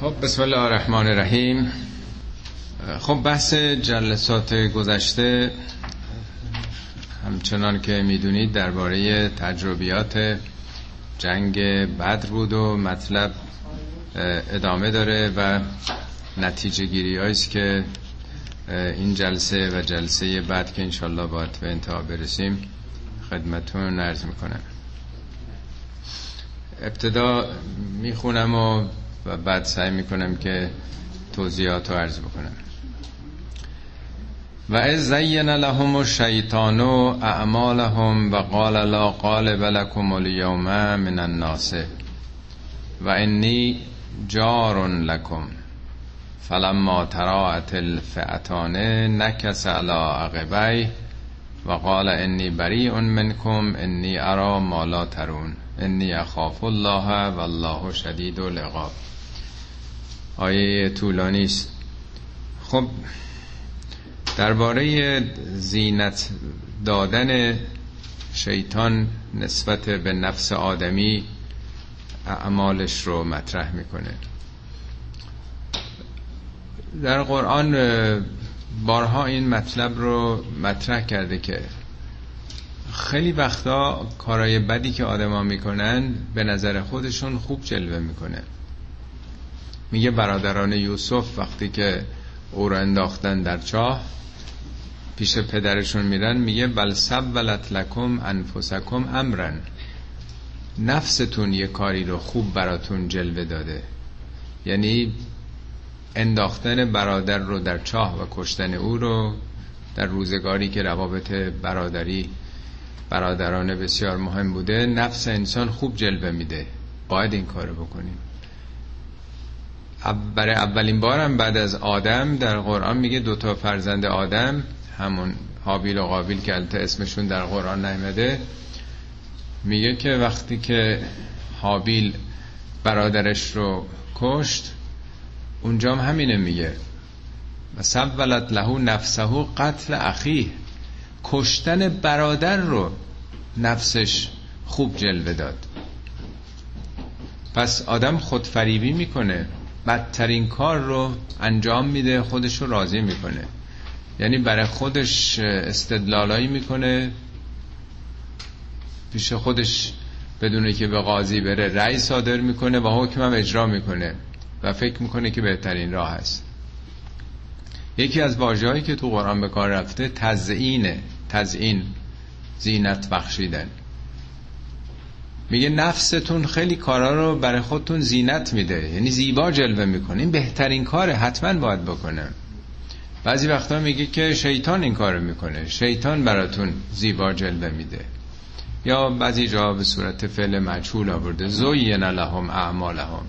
خب بسم الله الرحمن الرحیم. خب بحث جلسات گذشته. همچنان که می‌دونید درباره تجربیات جنگ بدر بود و مطلب ادامه داره و نتیجه گیری است که این جلسه و جلسه بعد که انشالله باید به انتها برسیم خدمتون نرز می‌کنم. ابتدا می‌خونم و بعد سعی می‌کنم که توضیحات رو عرض بکنم. و از زین لهم الشیطان اعمالهم و قال لا قالب لكم اليوم من الناس و انی جار لكم فلما تراءت الفئتان نکس على عقبی و قال انی بریء منکم انی ارا ما لا ترون انی اخاف الله و الله شدید العقاب. آیه طولانی است. خب درباره زینت دادن شیطان نسبت به نفس آدمی اعمالش رو مطرح می‌کنه. در قرآن بارها این مطلب رو مطرح کرده که خیلی وقتا کارای بدی که آدما می‌کنن به نظر خودشون خوب جلوه می‌کنه. میگه برادران یوسف وقتی که او را انداختن در چاه پیش پدرشون میرن میگه بل سبلت لکم انفسکم امرن. نفستون یه کاری رو خوب براتون جلوه داده. یعنی انداختن برادر رو در چاه و کشتن او رو در روزگاری که روابط برادری برادرانه بسیار مهم بوده نفس انسان خوب جلوه میده. باید این کارو بکنیم. برای اولین بارم بعد از آدم در قرآن میگه دوتا فرزند آدم همون حابیل و قابیل که البته اسمشون در قرآن نیمده میگه که وقتی که حابیل برادرش رو کشت اونجا هم همینه میگه. و سبولت لهو نفسه قتل اخی کشتن برادر رو نفسش خوب جلوه داد. پس آدم خودفریبی می‌کنه. بدترین کار رو انجام میده خودش رو راضی می‌کنه. یعنی برای خودش استدلالایی می‌کنه. پیش خودش بدونه که به قاضی بره رأی صادر می‌کنه و حکمم اجرا می‌کنه و فکر می‌کنه که بهترین راه است یکی از واژه‌هایی که تو قرآن به کار رفته تزیینه تزیین زینت بخشیدن. میگه نفستون خیلی کارا رو برای خودتون زینت میده. یعنی زیبا جلوه می‌کنه این بهترین کاره حتما باید بکنه. بعضی وقتا میگه که شیطان این کارو می‌کنه. شیطان براتون زیبا جلوه میده. یا بعضی جا به صورت فعل مجهول آورده. زوین لهم اعمالهم.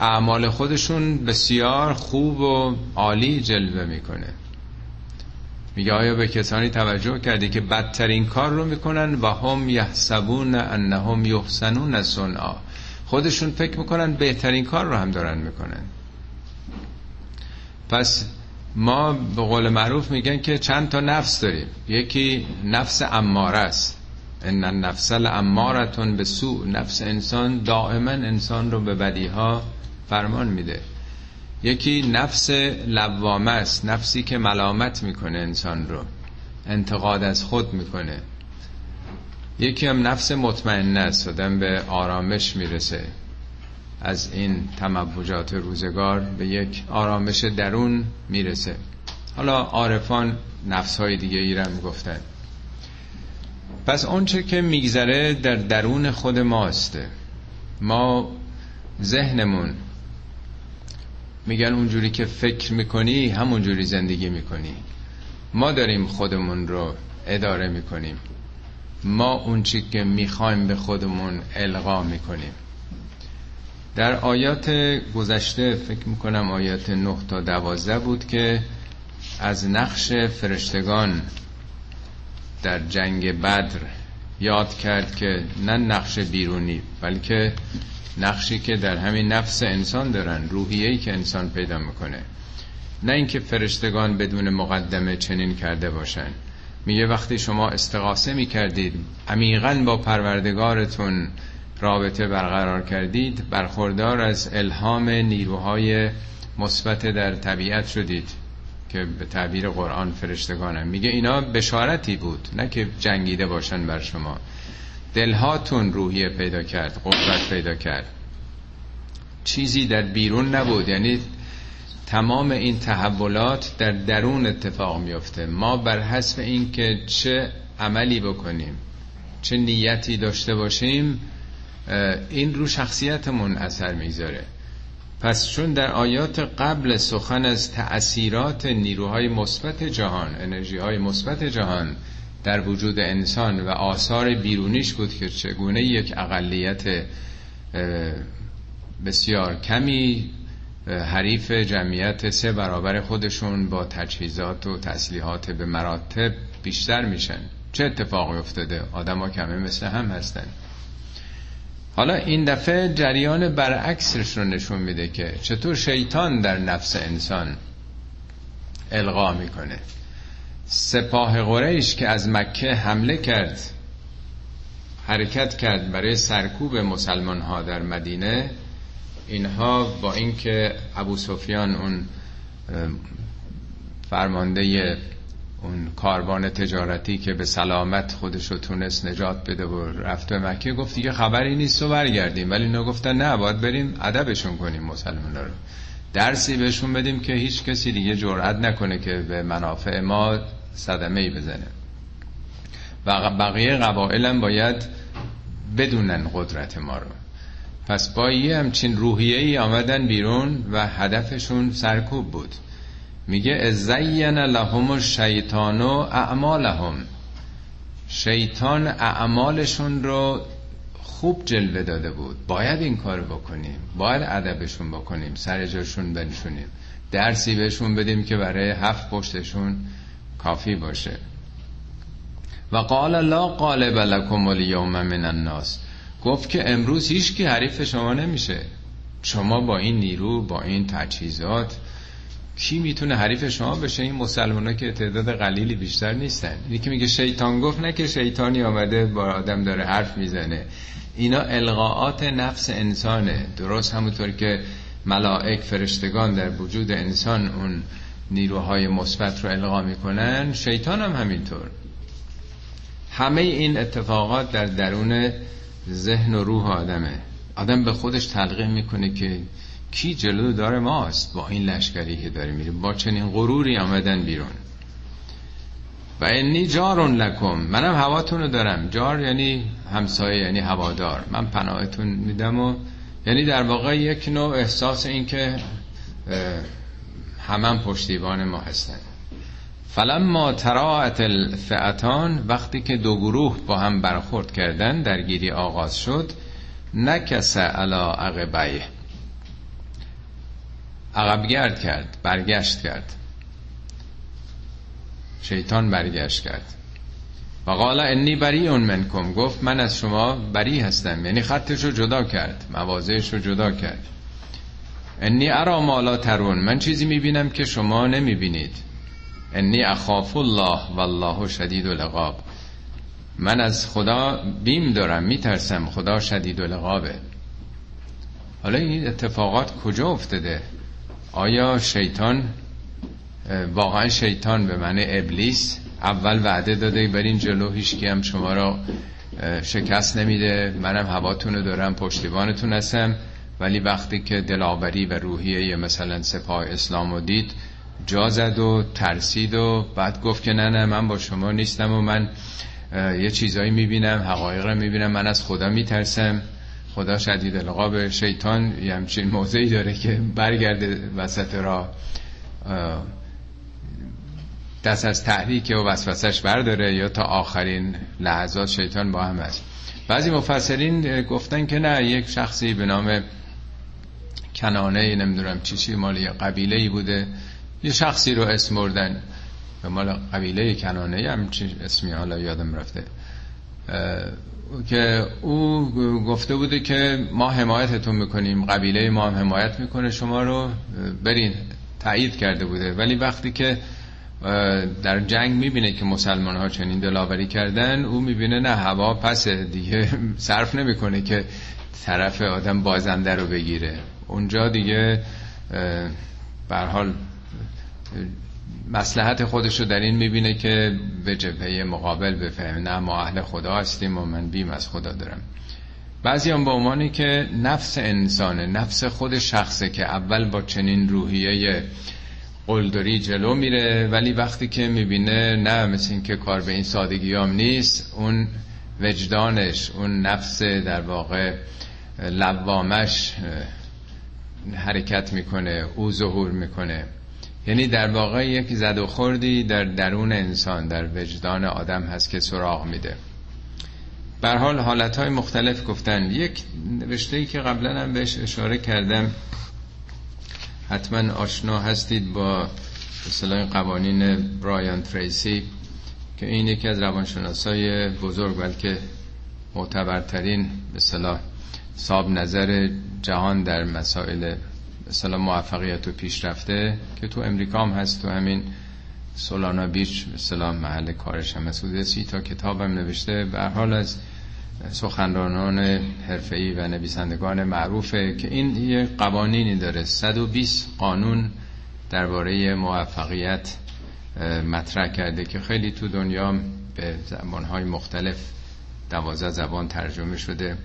اعمال خودشون بسیار خوب و عالی جلوه می‌کنه. میگه آیا به کسانی توجه کردی که بدترین کار رو می‌کنن و هم یحسبون انهم یحسنون صنعا؟ خودشون فکر می‌کنن بهترین کار رو هم دارن می‌کنن. پس ما به قول معروف میگن که چند تا نفس داریم. یکی نفس اماره است. ان النفس لامارتون به سوء نفس انسان دائما انسان رو به بدیها فرمان میده. یکی نفس لوامه است نفسی که ملامت می‌کنه انسان رو انتقاد از خود می‌کنه. یکی هم نفس مطمئنه است آدم به آرامش می‌رسه. از این تموجات روزگار به یک آرامش درون می‌رسه. حالا عارفان نفس های دیگه ایرم گفتن پس آنچه که میگذره در درون خود ماست. ما ذهنمون میگن اونجوری که فکر می‌کنی همونجوری زندگی می‌کنی. ما داریم خودمون رو اداره می‌کنیم. ما اونچی که می‌خوایم به خودمون القا می‌کنیم. در آیات گذشته فکر می‌کنم آیات 9 تا 12 بود که از نقش فرشتگان در جنگ بدر یاد کرد که نه نقش بیرونی بلکه نقشی که در همین نفس انسان دارن روحیه‌ای که انسان پیدا می‌کنه. نه اینکه فرشتگان بدون مقدمه چنین کرده باشن. میگه وقتی شما استقاسه می‌کردید عمیقا با پروردگارتون رابطه برقرار کردید برخوردار از الهام نیروهای مثبت در طبیعت شدید. که به تعبیر قرآن فرشتگانم میگه اینا بشارتی بود نه که جنگیده باشن بر شما. دلهاتون روحیه پیدا کرد قدرت پیدا کرد. چیزی در بیرون نبود یعنی تمام این تحولات در درون اتفاق میفته ما بر حسب این که چه عملی بکنیم چه نیتی داشته باشیم این رو شخصیتمون اثر می‌ذاره پس چون در آیات قبل سخن از تأثیرات نیروهای مثبت جهان انرژی های مثبت جهان در وجود انسان و آثار بیرونیش بود که چگونه یک اقلیت بسیار کمی حریف جمعیت سه برابر خودشون با تجهیزات و تسلیحات به مراتب بیشتر میشن. چه اتفاقی افتاده؟ آدما کمه مثل هم هستن. حالا این دفعه جریان برعکسش رو نشون میده که چطور شیطان در نفس انسان القا می‌کنه. سپاه قریش که از مکه حمله کرد حرکت کرد برای سرکوب مسلمان ها در مدینه اینها با اینکه ابو سفیان اون فرمانده اون کاروان تجارتی که به سلامت خودش رو تونست نجات بده و رفت به مکه گفت دیگه خبری نیست و برگردیم. ولی اینا گفتن نه باید بریم ادبشون کنیم مسلمان رو. درسی بهشون بدیم که هیچ کسی دیگه جرأت نکنه که به منافع ما صدمه ای بزنه. و بقیه قبائل باید بدونن قدرت ما رو. پس با یه همچین روحیه ای آمدن بیرون و هدفشون سرکوب بود. میگه زین لهم الشیطان اعمالهم شیطان اعمالشون رو خوب جلوه داده بود. باید این کار بکنیم. باید ادبشون بکنیم. سر جاشون بنشونیم. درسی بهشون بدیم که برای هفت پشتشون کافی باشه. و قال لا قالب لکم الیوم من الناس. گفت که امروز هیچ کی حریف شما نمیشه. شما با این نیرو با این تجهیزات کی می‌تونه حریف شما بشه؟ این مسلمان که تعداد قلیلی بیشتر نیستن. اینی که میگه شیطان گفت نه که شیطانی آمده با آدم داره حرف می‌زنه. اینا القاعات نفس انسانه. درست همونطور که ملائک فرشتگان در وجود انسان اون نیروهای مثبت رو القا می‌کنن شیطان هم همینطور. همه این اتفاقات در درون ذهن و روح آدمه. آدم به خودش تلقیم می‌کنه که کی جلو دار ماست با این لشکری که داره میره؟ با چنین غروری آمدن بیرون. و انی جارون لکم. منم هواتون رو دارم. جار یعنی همسایه یعنی هوادار. من پناهتون میدم و یعنی در واقع یک نوع احساس این که همم پشتیبان ما هستن. فلما تراعت الفعتان وقتی که دو گروه با هم برخورد کردن درگیری آغاز شد نکس علا عقبیه. عقبگرد کرد برگشت کرد. شیطان برگشت کرد. و قال انی بری اون منکم گفت من از شما بری هستم یعنی خطش رو جدا کرد موازهش رو جدا کرد. انی ارا مالا ترون من چیزی می‌بینم که شما نمی‌بینید. انی اخاف الله والله شدید العقاب. من از خدا بیم دارم میترسم خدا شدید العقابه. حالا این اتفاقات کجا افتاده؟ آیا شیطان واقعا شیطان به معنی ابلیس اول وعده داده برین جلو؟ هیچکی هم شما را شکست نمیده. منم هواتون رو دارم پشتیبانتون هستم. ولی وقتی که دلاوری و روحیه مثلا سپاه اسلام رو دید جا زد و ترسید و بعد گفت که نه نه من با شما نیستم و من یه چیزایی می‌بینم حقایق رو می‌بینم من از خدا میترسم. خدا شدید القاب شیطان یه همچین موضعی داره که برگرده وسط را دست از تحریک و وسوسش برداره یا تا آخرین لحظات شیطان با هم هست بعضی مفسرین گفتن که نه یک شخصی به نام کنانه نمی‌دونم چی چی مال یه قبیله ای بوده. یه شخصی رو اسم بردن. مال قبیله کنانه هم چی اسمی حالا یادم رفته. که او گفته بوده که ما حمایتتون می‌کنیم قبیله ما هم حمایت می‌کنه شما رو برین تایید کرده بوده. ولی وقتی که در جنگ می‌بینه که مسلمان ها چنین دلاوری کردن او می‌بینه نه هوا پس دیگه صرف نمی‌کنه که طرف آدم بازنده رو بگیره. اونجا دیگه بر حال مسلحت خودش رو در این می‌بینه که به جبهه مقابل بفهمه. نه ما اهل خدا هستیم و من بیم از خدا دارم. بعضی هم به عنوانی که نفس انسانه نفس خود شخصه که اول با چنین روحیه قلدری جلو میره ولی وقتی که می‌بینه نه مثل این که کار به این سادگی هم نیست اون وجدانش اون نفس در واقع لوامش حرکت می‌کنه او ظهور می‌کنه. یعنی در واقع یک زد و خوردی در درون انسان در وجدان آدم هست که سراغ میده. بر حال حالت های مختلف گفتن. یک ای که قبلا هم بهش اشاره کردم حتما آشنا هستید با اصطلاح قوانین برایان تریسی که این یکی از روانشناسای بزرگ بلکه معتبرترین به صلاح صاحب نظر جهان در مسائل مثلا موفقیت و پیشرفته که تو امریکا هم هست تو همین سولانا بیچ مثلا محل کارش هم مسئول سی تا کتابم نوشته. به حال از سخنرانان حرفه‌ای و نویسندگان معروفه که این یه قوانینی داره. 120 قانون درباره موفقیت مطرح کرده که خیلی تو دنیا به زبانهای مختلف دوازده زبان ترجمه شده.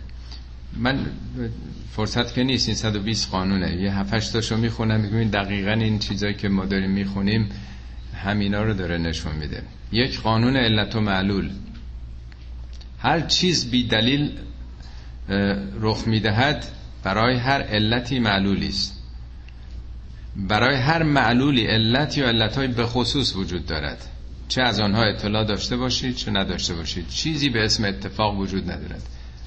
من فرصت که نیست این 120 قانونه. یه 7 تاشو می‌خونم میگم دقیقا این چیزایی که ما داریم می‌خونیم همینا رو داره نشون میده. یک قانون علت و معلول. هر چیز بی دلیل رخ می‌دهد برای هر علتی معلولی است. برای هر معلولی علت یا علتهای به خصوص وجود دارد. چه از آنها اطلاع داشته باشید چه نداشته باشید. چیزی به اسم اتفاق وجود ندارد.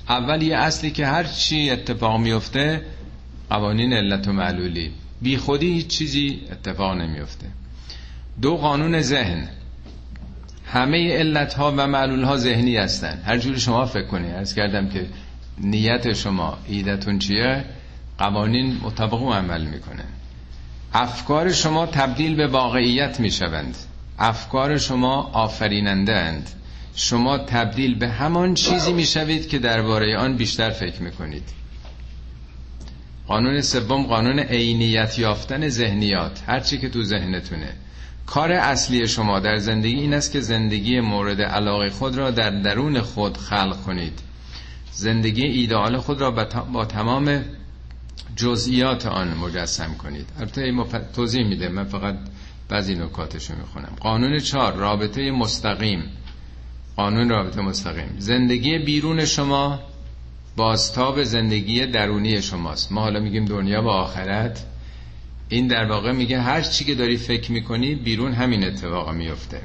اول یه اصلی که هر چی اتفاق میفته قوانین علت و معلولی. بی خودی هیچ چیزی اتفاق نمیفته. دو قانون ذهن. همه علت ها و معلول ها ذهنی هستن. هر جوری شما فکر کنید ارز کردم که نیت شما ایدتون چیه؟ قوانین مطابق عمل می‌کنه. افکار شما تبدیل به واقعیت می‌شوند. افکار شما آفریننده اند. شما تبدیل به همان چیزی می‌شوید که درباره آن بیشتر فکر می‌کنید. قانون سوم قانون عینیت یافتن ذهنیات هرچی که تو ذهنتونه. کار اصلی شما در زندگی این است که زندگی مورد علاقه خود را در درون خود خلق کنید. زندگی ایدئال خود را با تمام جزئیات آن مجسم کنید. البته توضیح میده من فقط بعضی نکاتش رو می‌خونم. قانون چهار رابطه مستقیم. قانون رابطه مستقیم. زندگی بیرون شما بازتاب زندگی درونی شماست. ما حالا میگیم دنیا و آخرت. این در واقع میگه هر چی که داری فکر می‌کنی بیرون همین اتفاق میفته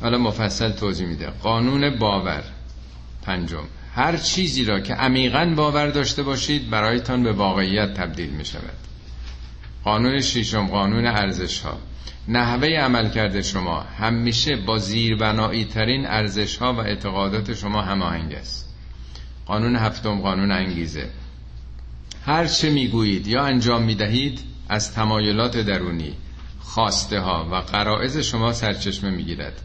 حالا مفصل توضیح میده. قانون باور. پنجم. هر چیزی را که عمیقا باور داشته باشید برایتان به واقعیت تبدیل می شود قانون ششم قانون ارزش ها نحوه عمل کرده شما همیشه با زیربنایی ترین ارزش ها و اعتقادات شما هماهنگ است. قانون هفتم قانون انگیزه. هر چه می‌گویید یا انجام می‌دهید از تمایلات درونی خواسته ها و قرائز شما سرچشمه می‌گیرد.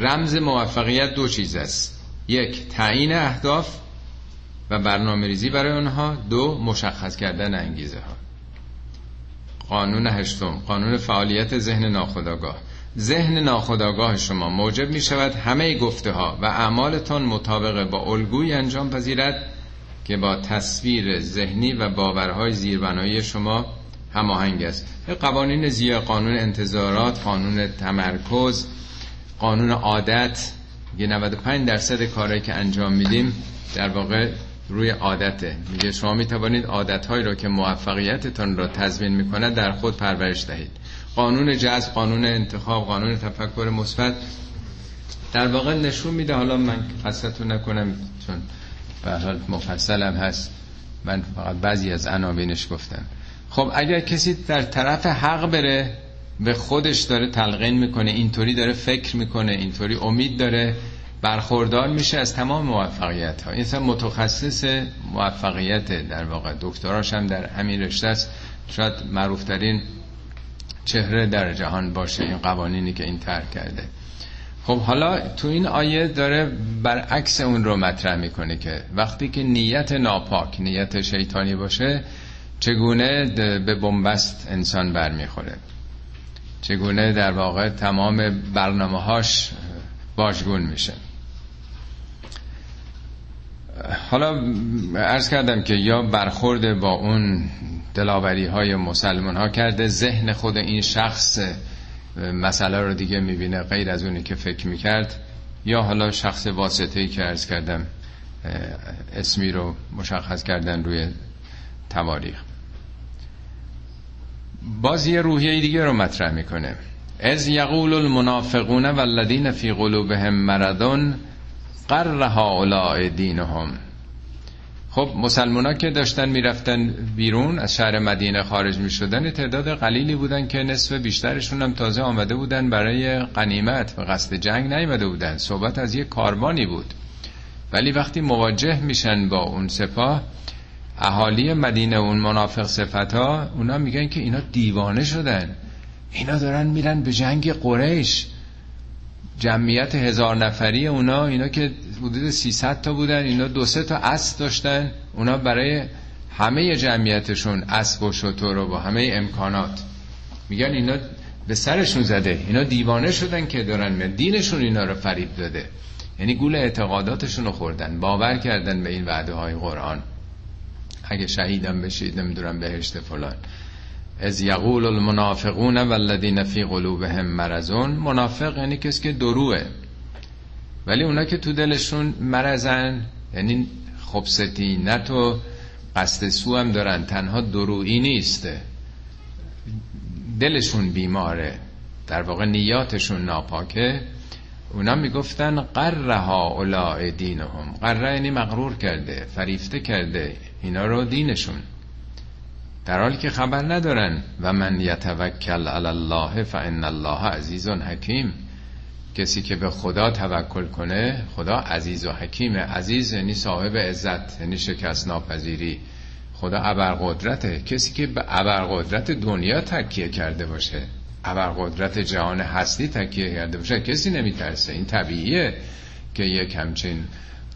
رمز موفقیت دو چیز است. یک تعیین اهداف و برنامه ریزی برای آنها. دو مشخص کردن انگیزه ها قانون هشتم قانون فعالیت ذهن ناخودآگاه. ذهن ناخودآگاه شما موجب می شود همه گفته ها و اعمالتان مطابق با الگوی انجام پذیرد که با تصویر ذهنی و باورهای زیربنایی شما هماهنگ است. قوانین زیاد قانون انتظارات قانون تمرکز قانون عادت یه 95 درصد کارهایی که انجام میدیم در واقع روی عادته. میگه شما می‌توانید عادتهایی را که موفقیتتان را تضمین می‌کنه در خود پرورش دهید. قانون جذب قانون انتخاب قانون تفکر مثبت در واقع نشون میده. حالا من قصتون نکنم چون به حال مفصلم هست. من فقط بعضی از عناوینش گفتم. خب اگر کسی در طرف حق بره به خودش داره تلقین می‌کنه اینطوری داره فکر می‌کنه اینطوری امید داره برخوردار میشه از تمام موفقیت ها این متخصص موفقیت در واقع. دکتراش هم در همین رشته است. شاید معروفترین چهره در جهان باشه این قوانینی که این ترک کرده. خب حالا تو این آیه داره برعکس اون رو مطرح می‌کنه که وقتی که نیت ناپاک نیت شیطانی باشه چگونه به بنبست انسان برمیخوره؟ چگونه در واقع تمام برنامه هاش باشگون میشه؟ حالا ارز کردم که یا برخورد با اون دلاوری های مسلمان ها کرده ذهن خود این شخص مسئله رو دیگه می‌بینه غیر از اونی که فکر می‌کرد یا حالا شخص واسطه ای که ارز کردم اسمی رو مشخص کردن روی تواریخ. باز یه روحیه دیگه رو مطرح می‌کنه. از یقول المنافقون والذین فی قلوبهم مرضون قر هؤلاء دینهم. خب مسلمان که داشتن می‌رفتن بیرون از شهر مدینه خارج می شدن تعداد قلیلی بودن که نصف بیشترشون هم تازه آمده بودن برای قنیمت و قصد جنگ نیامده بودن. صحبت از یک کاروانی بود. ولی وقتی مواجه میشن با اون سپاه اهالی مدینه اون منافق صفت ها اونا میگن که اینا دیوانه شدن. اینا دارن میرن به جنگ قریش. جمعیت هزار نفری اونا اینا که حدود 300 تا بودن اینا دو سه تا اسب داشتن اونا برای همه جمعیتشون اسب و شطور و با همه امکانات. میگن اینا به سرشون زده اینا دیوانه شدن که دارن دینشون اینا رو فریب داده. یعنی گول اعتقاداتشون رو خوردن باور کردن به این وعده های قرآن. اگه شهیدم بشید نمی‌دونم بهشت فلان. از یقول المنافقون والذین فی قلوبهم مرزون منافق یعنی کسی که دروه ولی اونا که تو دلشون مرزن یعنی خبستی نه تو قصد سو هم دارن تنها درویی نیسته دلشون بیماره. در واقع نیاتشون ناپاکه. اونا می‌گفتن قرها اولاء دینهم. قره یعنی مغرور کرده فریفته کرده. اینا رو دینشون. در حالی که خبر ندارن. و من یتوکل علی الله فان الله عزیز حکیم. کسی که به خدا توکل کنه خدا عزیز و حکیم. عزیز یعنی صاحب عزت یعنی شکست ناپذیری. خدا ابرقدرته. کسی که به ابرقدرت دنیا تکیه کرده باشه ابرقدرت جهان هستی تکیه کرده باشه کسی نمیترسه. این طبیعیه که یک همچین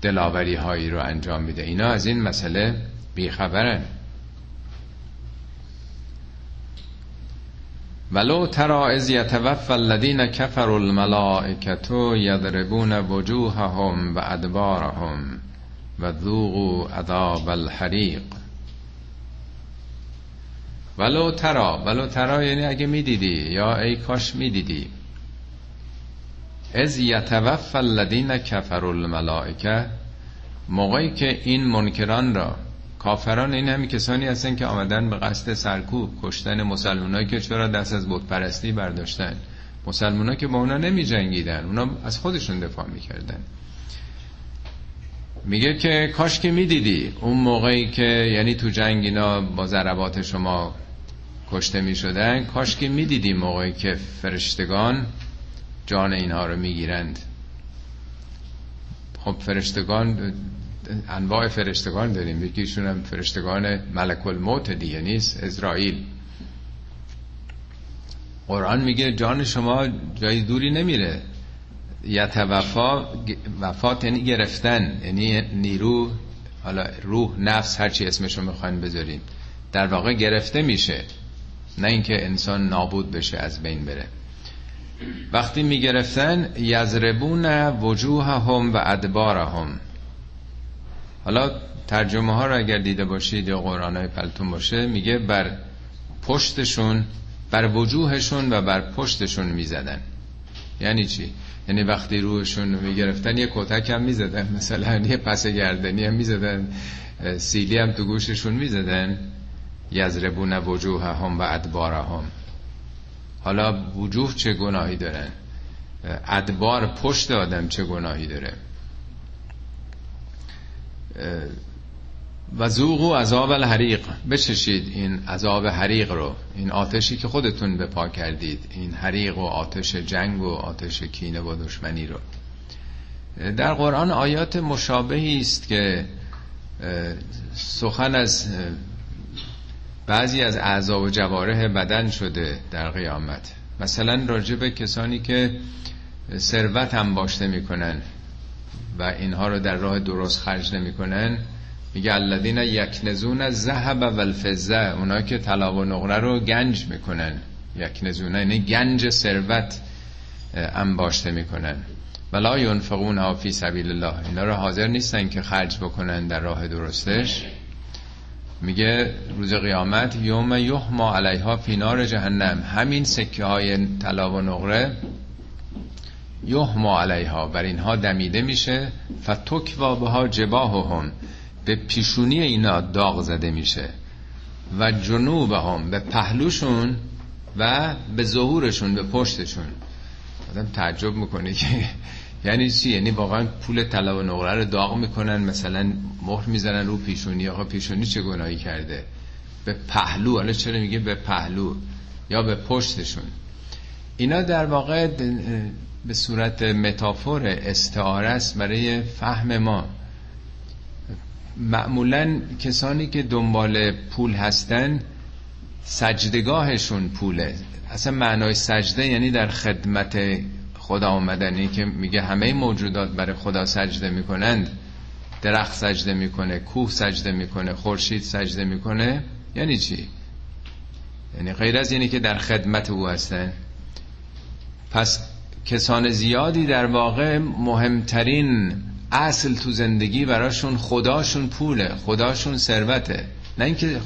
دلاوری هایی رو انجام میده. اینا از این مسئله بیخبرن. ولو ترا از یتوفى الذین کفروا الملائکت یضربون وجوههم و ادبارهم و ذوقوا عذاب الحریق ولو ترا ولو ترا یعنی اگه می‌دیدی یا ای کاش می‌دیدی. از یتوفى الذین کفروا الملائکه موقعی که این منکران را کافران این همین کسانی هستن که آمدن به قصد سرکوب کشتن مسلمانایی که چرا دست از بت پرستی برداشتن. مسلمونا که با اونا نمی جنگیدن اونا از خودشون دفاع می‌کردن. میگه که کاش که می‌دیدی اون موقعی که یعنی تو جنگ اینا با ضربات شما کشته می‌شدن کاش که می‌دیدی موقعی که فرشتگان جان اینها رو می‌گیرند. خب فرشتگان انواع فرشتگان داریم. یکیشون هم فرشتگان ملک الموت دیگه نیست اسرائیل. قرآن میگه جان شما جای دوری نمیره. یتوفا وفات یعنی گرفتن یعنی نیرو حالا روح نفس هرچی اسمشو می‌خواین بذاریم در واقع گرفته میشه. نه اینکه انسان نابود بشه از بین بره. وقتی می‌گرفتن یزربون وجوههم و ادبارهم. حالا ترجمه ها رو اگر دیده باشید یا قرآن های پلتون باشه میگه بر پشتشون بر وجوهشون و بر پشتشون می‌زدن. یعنی چی؟ یعنی وقتی روحشون می‌گرفتن یه کتک هم می‌زدن. مثلا یه پس گردنی هم می‌زدن. سیلی هم تو گوششون می‌زدن. یزربون وجوه هم و ادبار هم حالا وجوه چه گناهی دارن؟ ادبار پشت آدم چه گناهی داره؟ و و عذاب الحریق. بچشید این عذاب حریق رو این آتشی که خودتون به پا کردید این حریق و آتش جنگ و آتش کینه و دشمنی رو. در قرآن آیات مشابهی است که سخن از بعضی از اعضا و جواره بدن شده در قیامت. مثلا راجع به کسانی که ثروت هم باشته می‌کنن. و اینها رو در راه درست خرج نمی‌کنن. میگه الذین یکنزون الذهب والفضه. اونا که طلا و نقره رو گنج می‌کنن. یکنزون یعنی گنج ثروت انباشته می‌کنن. ولا ینفقون فی سبیل الله. اینا رو حاضر نیستن که خرج بکنن در راه درستش. میگه روز قیامت یوم یحما علیها فی نار جهنم. همین سکه های طلا و نقره یحما علیها بر اینها دمیده میشه فتک و بها جباههم به پیشونی اینا داغ زده میشه. و جنوب هم به پهلوشون و به ظهورشون به پشتشون. آدم تعجب می‌کنه که یعنی چی؟ یعنی واقعا پول طلا و نقره رو داغ می‌کنن مثلا مهر می‌زنن رو پیشونی. آقا پیشونی چه گناهی کرده؟ به پهلو. حالا چرا میگه به پهلو یا به پشتشون؟ اینا در واقع به صورت متافور استعاره است برای فهم ما. معمولا کسانی که دنبال پول هستن سجدگاهشون پوله. اصلا معنای سجده یعنی در خدمت خدا آمدنی که میگه همه موجودات برای خدا سجده می‌کنند. درخت سجده می‌کنه کوه سجده می‌کنه خورشید سجده می‌کنه. یعنی چی؟ یعنی غیر از یعنی که در خدمت او هستن. پس کسان زیادی در واقع مهمترین اصل تو زندگی براشون خداشون پوله خداشون ثروته. نه اینکه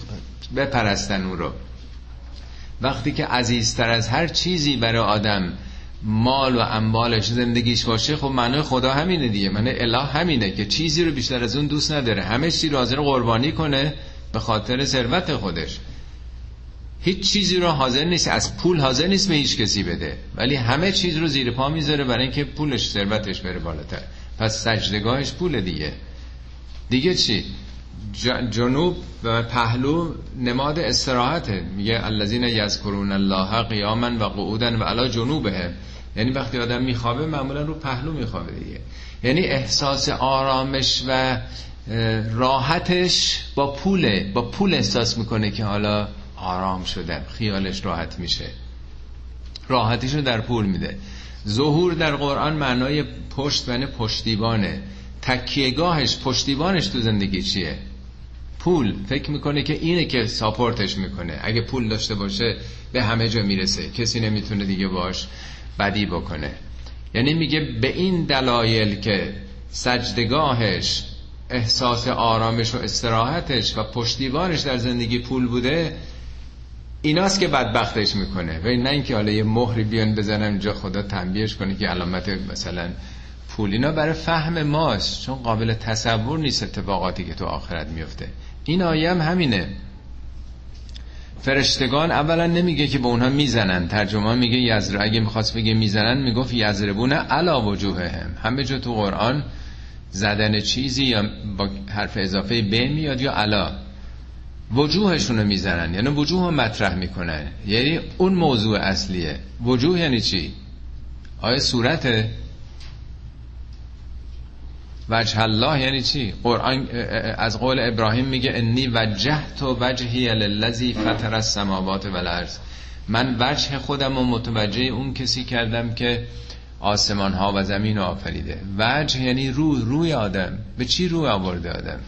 بپرستن او رو. وقتی که عزیزتر از هر چیزی برای آدم مال و اموالش زندگیش باشه خب معنای خدا همینه دیگه. معنای اله همینه که چیزی رو بیشتر از اون دوست نداره. همه چیزی رو حاضر قربانی کنه به خاطر ثروت خودش. هیچ چیزی رو حاضر نیست از پول حاضر نیست به هیچ کسی بده. ولی همه چیز رو زیر پا می‌ذاره برای اینکه پولش ثروتش بره بالاتر. پس سجدگاهش پول دیگه. دیگه چی؟ جنوب و پهلو نماد استراحته. میگه الذین یذکرون الله قیاما و قعودا و علی جنوبه. یعنی وقتی آدم میخوابه معمولا رو پهلو میخوابه دیگه. یعنی احساس آرامش و راحتش با پوله با پول احساس می‌کنه که حالا آرام شده خیالش راحت میشه. راحتیش رو در پول میده. ظهور در قرآن معنای پشت و پشتیبانه. تکیهگاهش پشتیبانش تو زندگی چیه؟ پول. فکر می‌کنه که اینه که ساپورتش می‌کنه. اگه پول داشته باشه به همه جا می‌رسه. کسی نمی‌تونه دیگه باش بدی بکنه. یعنی میگه به این دلایل که سجدگاهش احساس آرامش و استراحتش و پشتیبانش در زندگی پول بوده ایناست که بدبختش می‌کنه. و نه اینکه حالا یه مهری بیان بزنن اینجا خدا تنبیهش کنه که علامت مثلا پول. اینا برای فهم ماست چون قابل تصور نیست اتفاقاتی که تو آخرت میفته این آیه هم همینه. فرشتگان اولا نمیگه که به اونها می‌زنن. ترجمه میگه یزر اگه می‌خواست بگه می‌زنن می‌گفت یزربونه علا وجوههم. همه جا تو قرآن زدن چیزی یا با حرف اضافه به میاد یا علا وجوهشونو می‌زنن یعنی وجوه مطرح می‌کنن. یعنی اون موضوع اصلیه. وجوه یعنی چی؟ آیا صورته وجه الله یعنی چی؟ قرآن از قول ابراهیم میگه انی وجهت وجهی للذی فطر السماوات والارض. من وجه خودم و متوجه اون کسی کردم که آسمان ها و زمین رو آفریده. وجه یعنی روی روی آدم. به چی روی آورده آدم؟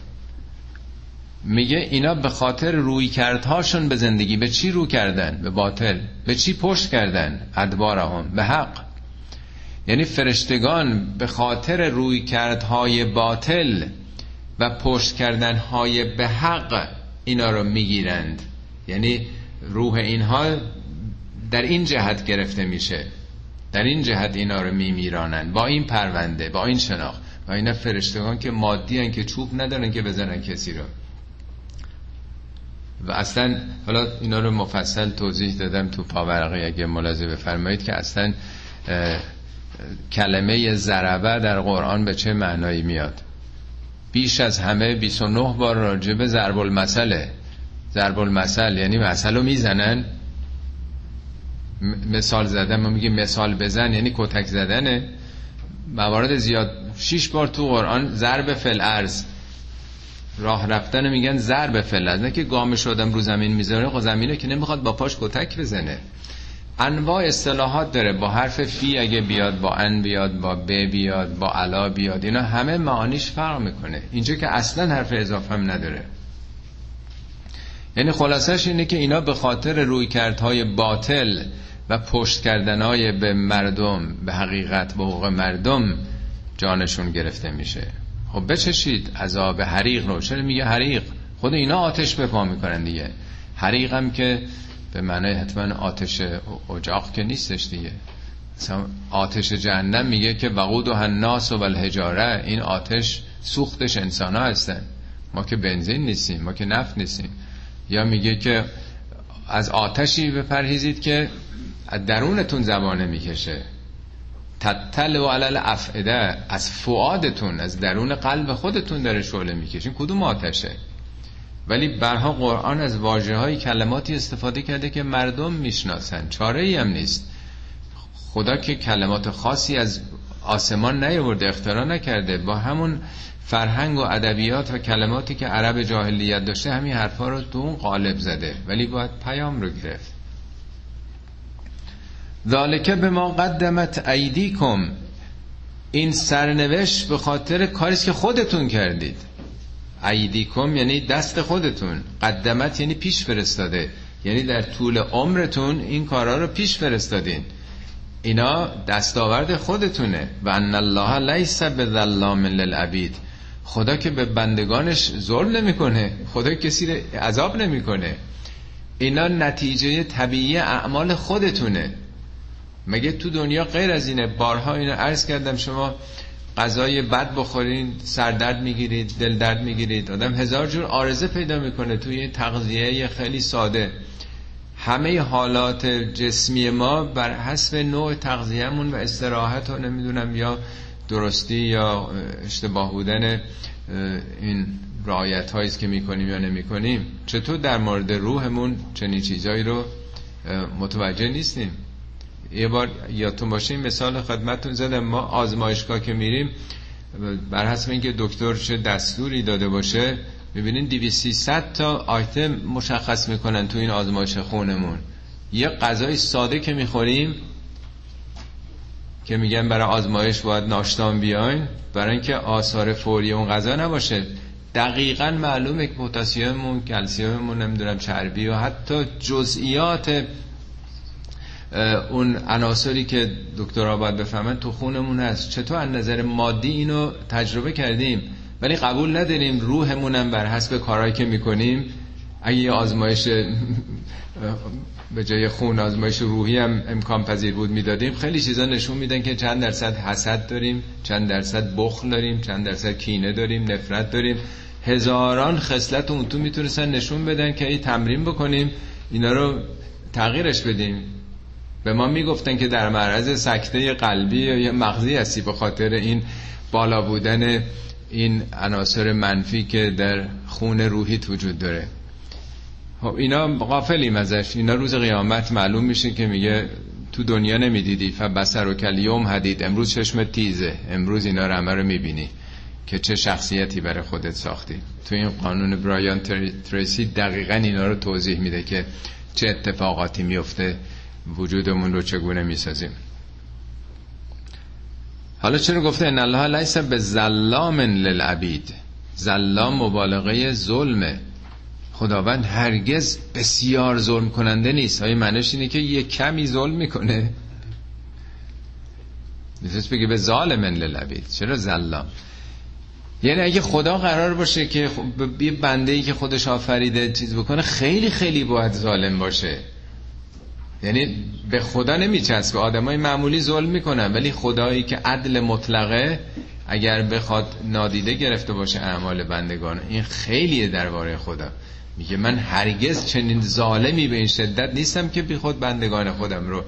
میگه اینا به خاطر روی کردهاشون به زندگی به چی رو کردن؟ به باطل. به چی پشت کردن؟ ادبارهم. به حق. یعنی فرشتگان به خاطر روی کردهای باطل و پشت کردنهای به حق اینا رو می‌گیرند. یعنی روح اینها در این جهت گرفته میشه. در این جهت اینا رو میمیرانند با این پرونده با این شناخت. و اینا فرشتگان که مادی که چوب ندارن که بزنن کسی رو. و اصلا حالا اینا رو مفصل توضیح دادم تو پاورقی اگه ملاحظه بفرمایید که اصلا کلمه ضربه در قرآن به چه معنایی میاد؟ بیش از همه 29 بار راجع به ضرب المثله ضرب المثل یعنی مثل رو می‌زنن. مثال زدن ما میگیم مثال بزن یعنی کتک زدنه. موارد زیاد شیش بار تو قرآن ضرب فل ارز راه رفتن میگن ضرب فلز نه که گامش آدم رو زمین می‌ذاره خب زمینه که نمی‌خواد با پاش کتک بزنه. انواع اصطلاحات داره. با حرف فی اگه بیاد با ان بیاد با ب بیاد با علا بیاد. اینا همه معانیش فرق می‌کنه. اینجا که اصلا حرف اضافه هم نداره. یعنی خلاصش اینه که اینا به خاطر روی کردهای باطل و پشت کردنهای به مردم به حقیقت به حقوق مردم جانشون گرفته میشه. خب بچشید عذاب حریق رو. چرا میگه حریق؟ خود اینا آتش به پا می‌کنن دیگه. حریق هم که به معنی حتما آتش اجاق که نیستش دیگه. آتش جهنم میگه که وقود و هناس و الحجاره این آتش سوختش انسان ها هستن. ما که بنزین نیستیم ما که نفت نیستیم. یا میگه که از آتشی بپرهیزید که درونتون زبانه می‌کشه. تتل و علل افعده از فعادتون از درون قلب خودتون داره شعله می‌کشین کدوم آتشه؟ ولی برها قرآن از واجه های کلماتی استفاده کرده که مردم می‌شناسن. چاره ای هم نیست. خدا که کلمات خاصی از آسمان نیورده اختراع نکرده. با همون فرهنگ و ادبیات و کلماتی که عرب جاهلیت داشته همین حرفا رو تو اون قالب زده. ولی باید پیام رو گرفت. ذالکه به ما قدمت ایدیکم. این سرنوشت به خاطر کاریست که خودتون کردید. ایدیکم یعنی دست خودتون. قدمت یعنی پیش فرستاده. یعنی در طول عمرتون این کارا رو پیش فرستادین. اینا دستاورد خودتونه. و ان الله لیس ظلام للعبید. خدا که به بندگانش ظلم نمی‌کنه. خدا کسی رو عذاب نمی‌کنه. اینا نتیجه طبیعی اعمال خودتونه. مگه تو دنیا غیر از اینه؟ بارها اینو عرض کردم شما غذای بد بخورین سردرد می‌گیرید دل درد می‌گیرید. آدم هزار جور آرزه پیدا می‌کنه. توی تغذیه خیلی ساده. همه حالات جسمی ما بر حسب نوع تغذیهمون و استراحت و نمی‌دونم یا درستی یا اشتباه بودن این رعایت هاییست که می‌کنیم یا نمی‌کنیم. چطور در مورد روحمون چنین چیزایی رو متوجه نیستیم؟ یه بار یادتون باشه این مثال خدمتتون زدم ما آزمایشگاه که میریم بر حسب اینکه دکتر چه دستوری داده باشه می‌بینین 2300 تا آیتم مشخص می‌کنن تو این آزمایش خونمون. یه غذای ساده که می‌خوریم که میگن برای آزمایش باید ناشتان بیاین برای اینکه آثار فوری اون غذا نباشه. دقیقا معلومه که پتاسیممون کلسیممون نمی‌دونم چربی و حتی جزئیات اون عناصری که دکترها باید بفهمن تو خونمون هست. چطور از نظر مادی اینو تجربه کردیم؟ ولی قبول نداریم روحمونم بر حسب کارهایی که می‌کنیم. اگه یه آزمایش به جای خون آزمایش روحی هم امکان پذیر بود می‌دادیم خیلی چیزا نشون میدن که چند درصد حسد داریم چند درصد بخل داریم چند درصد کینه داریم نفرت داریم. هزاران خصلت اون تو می‌تونستن نشون بدن که ای تمرین بکنیم اینا رو تغییرش بدیم. به ما می‌گفتن که در معرض سکته قلبی یا مغزی هستی به خاطر این بالا بودن این عناصر منفی که در خون روحیت وجود داره. خب اینا غافلیم ازش. اینا روز قیامت معلوم میشه که میگه تو دنیا نمی‌دیدی. فبسر و کلیوم حدید. امروز چشم تیزه. امروز اینا رو همه رو می‌بینی که چه شخصیتی برای خودت ساختی. تو این قانون برایان تریسی دقیقا اینا رو توضیح میده که چه اتفاقاتی میفته وجودمون رو چگونه می‌سازیم. حالا چرا گفته ان الله لیس به ظلام للعبید؟ ظلام مبالغه ظلمه. خداوند هرگز بسیار ظلم کننده نیست. های معنیش اینه که یه کمی ظلم می‌کنه. می‌تونست بگه به ظالم للعبید. چرا ظلام؟ یعنی اگه خدا قرار باشه که یه بنده ای که خودش آفریده چیز بکنه خیلی خیلی باید ظالم باشه. یعنی به خدا نمیچسبه. آدمای معمولی ظلم می‌کنن ولی خدایی که عدل مطلقه اگر بخواد نادیده گرفته باشه اعمال بندگان این خیلیه درباره خدا. میگه من هرگز چنین ظالمی به این شدت نیستم که بی خود بندگان خودم رو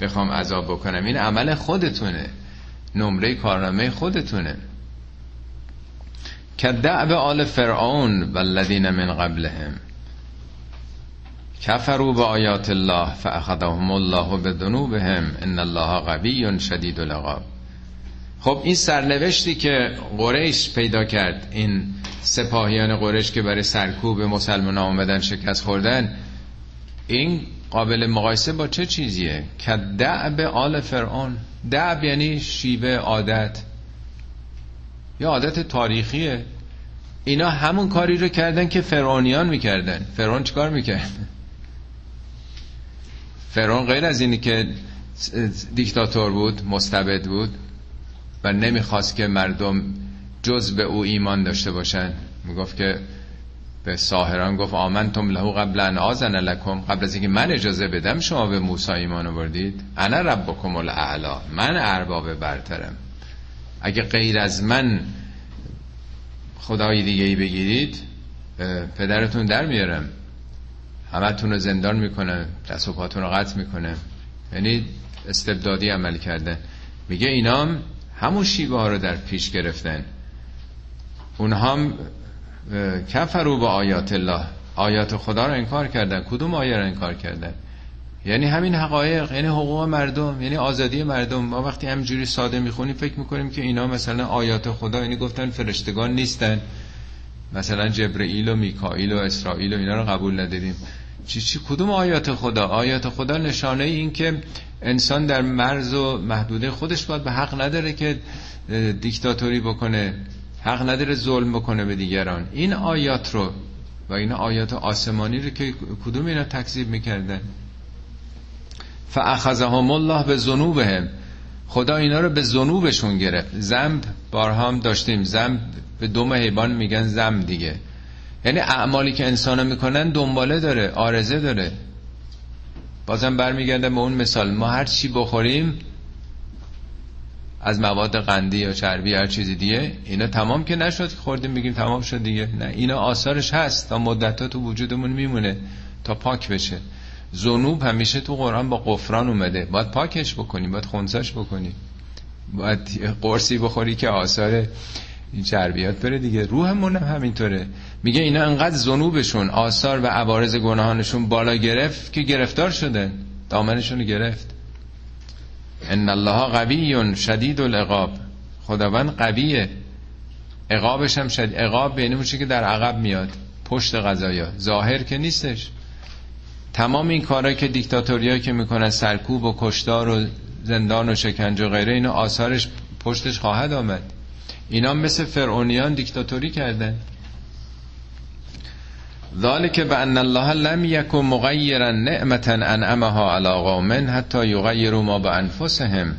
بخوام عذاب بکنم. این عمل خودتونه. نمره کارنامه خودتونه. که دعب آل فرعون والذین من قبلهم. کفروا به آیات الله فاخذهم الله به ذنوبهم ان الله قوی شدید العقاب. خب این سرنوشتی که قریش پیدا کرد این سپاهیان قرش که برای سرکوب مسلمان آمدن شکست خوردن این قابل مقایسه با چه چیزیه؟ که دعب آل فرعون. دعب یعنی شیوه عادت. یا عادت تاریخیه. اینا همون کاری رو کردن که فرعونیان می‌کردن. فرعون چیکار می‌کرد؟ فرعون غیر از اینی که دیکتاتور بود مستبد بود و نمی‌خواست که مردم جز به او ایمان داشته باشن. می‌گفت که به ساهران گفت آمنتم له قبل ان آذن لکم. قبل از اینکه من اجازه بدم شما به موسی ایمان آوردید انا ربکم الاعلا. من ارباب برترم. اگه غیر از من خدای دیگه ای بگیرید پدرتون در میارم. همتون رو زندان می‌کنه دست و پاتون رو قطع می‌کنه. یعنی استبدادی عمل کرده. میگه اینام همون شیوه ها رو در پیش گرفتن. اونها هم کفرو با آیات الله. آیات خدا رو انکار کردن. کدوم آیه رو انکار کردن؟ یعنی همین حقایق یعنی حقوق مردم یعنی آزادی مردم. ما وقتی همجوری ساده می‌خونیم فکر می‌کنیم که اینا مثلا آیات خدا یعنی گفتن فرشتگان نیستن. مثلا جبرئیل و میکائیل و اسرائیل و اینا رو قبول نداریم. چی چی کدوم آیات خدا؟ آیات خدا نشانه این که انسان در مرز و محدوده خودش باید به حق نداره که دیکتاتوری بکنه حق نداره ظلم بکنه به دیگران. این آیات رو و این آیات آسمانی رو که کدوم اینا تکذیب می‌کردن؟ فاخذهم الله به ذنوبهم خدا اینا رو به ذنوبشون گرفت. زنب بارها هم داشتیم. زنب به دوم حیوان میگن زم دیگه. یعنی اعمالی که انسان می‌کنن دنباله داره آرزه داره. بازم برمیگردم به اون مثال ما هر چی بخوریم از مواد قندی یا چربی هر چیزی دیگه اینا تمام که نشد خوردیم بگیم تمام شد دیگه. نه اینا آثارش هست تا مدت تو وجودمون میمونه تا پاک بشه. زنوب همیشه تو قرآن با قفران اومده. باید پاکش بکنی باید خونساش بکنی. باید قرصی بخوری که آثار این چربیات بره دیگه. روحمون هم همینطوره. میگه اینا انقدر زنوبشون آثار و عوارض گناهانشون بالا گرفت که گرفتار شده. دامنشون گرفت. ان الله قوی شدید العقاب. خداوند قویه. عقابش هم شدید عقاب یعنی که در عقب میاد. پشت قضایا ظاهر که نیستش. تمام این کارا که دیکتاتوریا که می‌کنن سرکوب و کشتار و زندان و شکنجه و غیره اینو آثارش پشتش خواهد آمد. اینا مثل فرعونیان دیکتاتوری کردن. ذالک به ان الله لم یکن مغیرا نعمتا انعمها علی قوم حتی یغیروا ما بانفسهم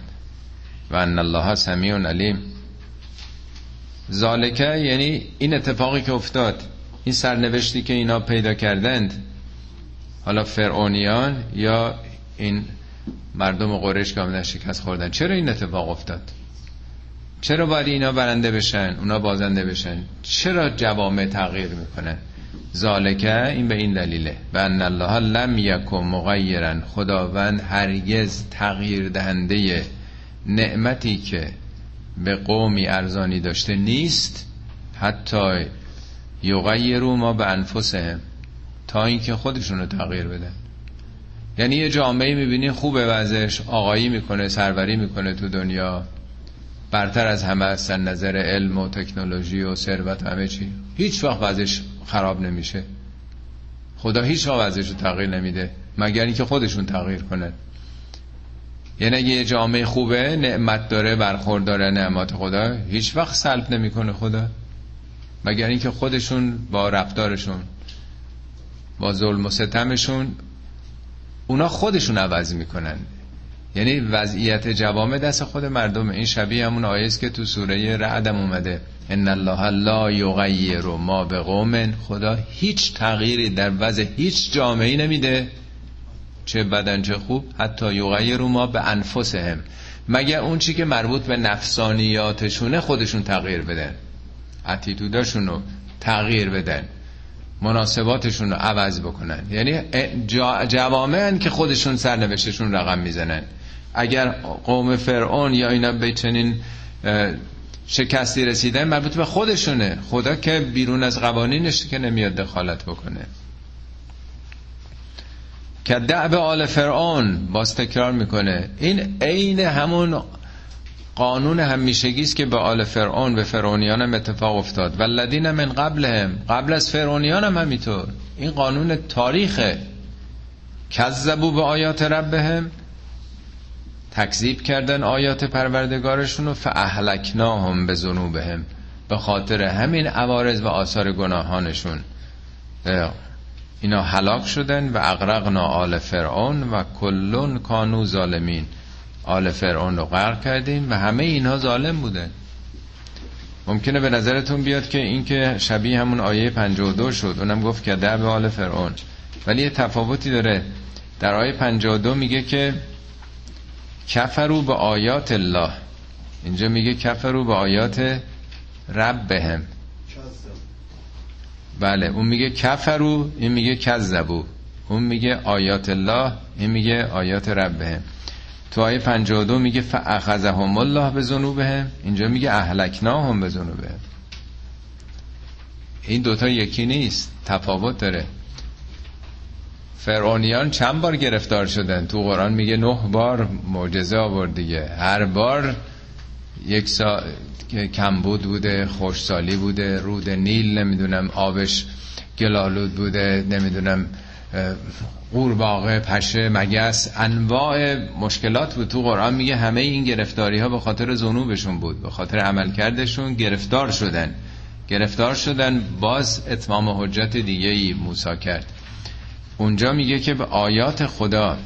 و ان الله سمیع علیم ذالک یعنی این اتفاقی که افتاد این سرنوشتی که اینا پیدا کردند. حالا فرعونیان یا این مردم قریش که شکست خوردن چرا این اتفاق افتاد؟ چرا باید اینا برنده بشن؟ اونا بازنده بشن. چرا جوامع تغییر می‌کنن ذالکه این به این دلیله. و ان الله لم یکن مغیرا خداوند هرگز تغییر دهنده نعمتی که به قومی ارزانی داشته نیست. حتی یغیروا ما به انفسهم. تا اینکه خودشون رو تغییر بدن. یعنی یه جامعه می‌بینی خوبه وضعش آقایی می‌کنه سروری می‌کنه تو دنیا. برتر از همه از نظر علم و تکنولوژی و ثروت همه چی. هیچ وقت وضعش خراب نمیشه. خدا هیچ وقت وضعش رو تغییر نمیده مگر اینکه خودشون تغییر کنن. یعنی اگه یه جامعه خوبه نعمت داره برخورداره نعمت خدا هیچ وقت سلب نمی‌کنه خدا. مگر اینکه خودشون با رفتارشون با ظلم و ستمشون اونا خودشون عوض می‌کنن. یعنی وضعیت جوامع دست خود مردم. این شبیه همون آیه که تو سوره رعدم اومده. ان الله لا یغیر ما به قوم خدا هیچ تغییری در وضع هیچ جامعه نمیده. چه بدن چه خوب. حتی یغیر ما به انفسهم. مگر اون چی که مربوط به نفسانیاتشونه خودشون تغییر بدن؟ اتیتوداشون رو تغییر بدن. مناسباتشون رو عوض بکنن. یعنی جوامع که خودشون سرنوشتشون رقم می‌زنن. اگر قوم فرعون یا اینا به چنین شکستی رسیدن مربوط به خودشونه. خدا که بیرون از قوانینش که نمیاد دخالت بکنه. که دعب آل فرعون باز تکرار می‌کنه. این عین همون قانون همیشگی است که به آل فرعون به فرعونیان هم اتفاق افتاد. والذین من قبلهم قبل از فرعونیان هم همینطور. این قانون تاریخه. کذبوا به آیات ربهم. تکذیب کردن آیات پروردگارشون و فاهلکناهم به ذنوبهم به خاطر همین عوارض و آثار گناهانشون. اینا هلاک شدن و اغرقنا آل فرعون و کلون کانو ظالمین. آل فرعون رو غرق کردیم و همه اینها ظالم بودن. ممکنه به نظرتون بیاد که این که شبیه همون آیه 52 شد. اونم گفت که در به آل فرعون. ولی یه تفاوتی داره. در آیه 52 میگه که کفرو به آیات الله. اینجا میگه کفرو به آیات ربهم. بله اون میگه کفرو این میگه کذبو اون میگه آیات الله این میگه آیات ربهم. تو آیه 52 میگه فاخذهم الله به ذنوبهم. اینجا میگه اهلکناهم به ذنوبهم. این دوتا یکی نیست تفاوت داره. فرعونیان چند بار گرفتار شدن؟ تو قرآن میگه نه بار معجزه آورد دیگه. هر بار یک سا... کمبود بوده خوشسالی بوده رود نیل نمی‌دونم آبش گلالود بوده نمی‌دونم قورباغه پشه مگس انواع مشکلات بود. تو قرآن میگه همه این گرفتاری ها به خاطر ذنوبشون بود به خاطر عملکردشون گرفتار شدن. گرفتار شدن باز اتمام حجت دیگه ای موسا کرد. اونجا میگه که به آیات خدا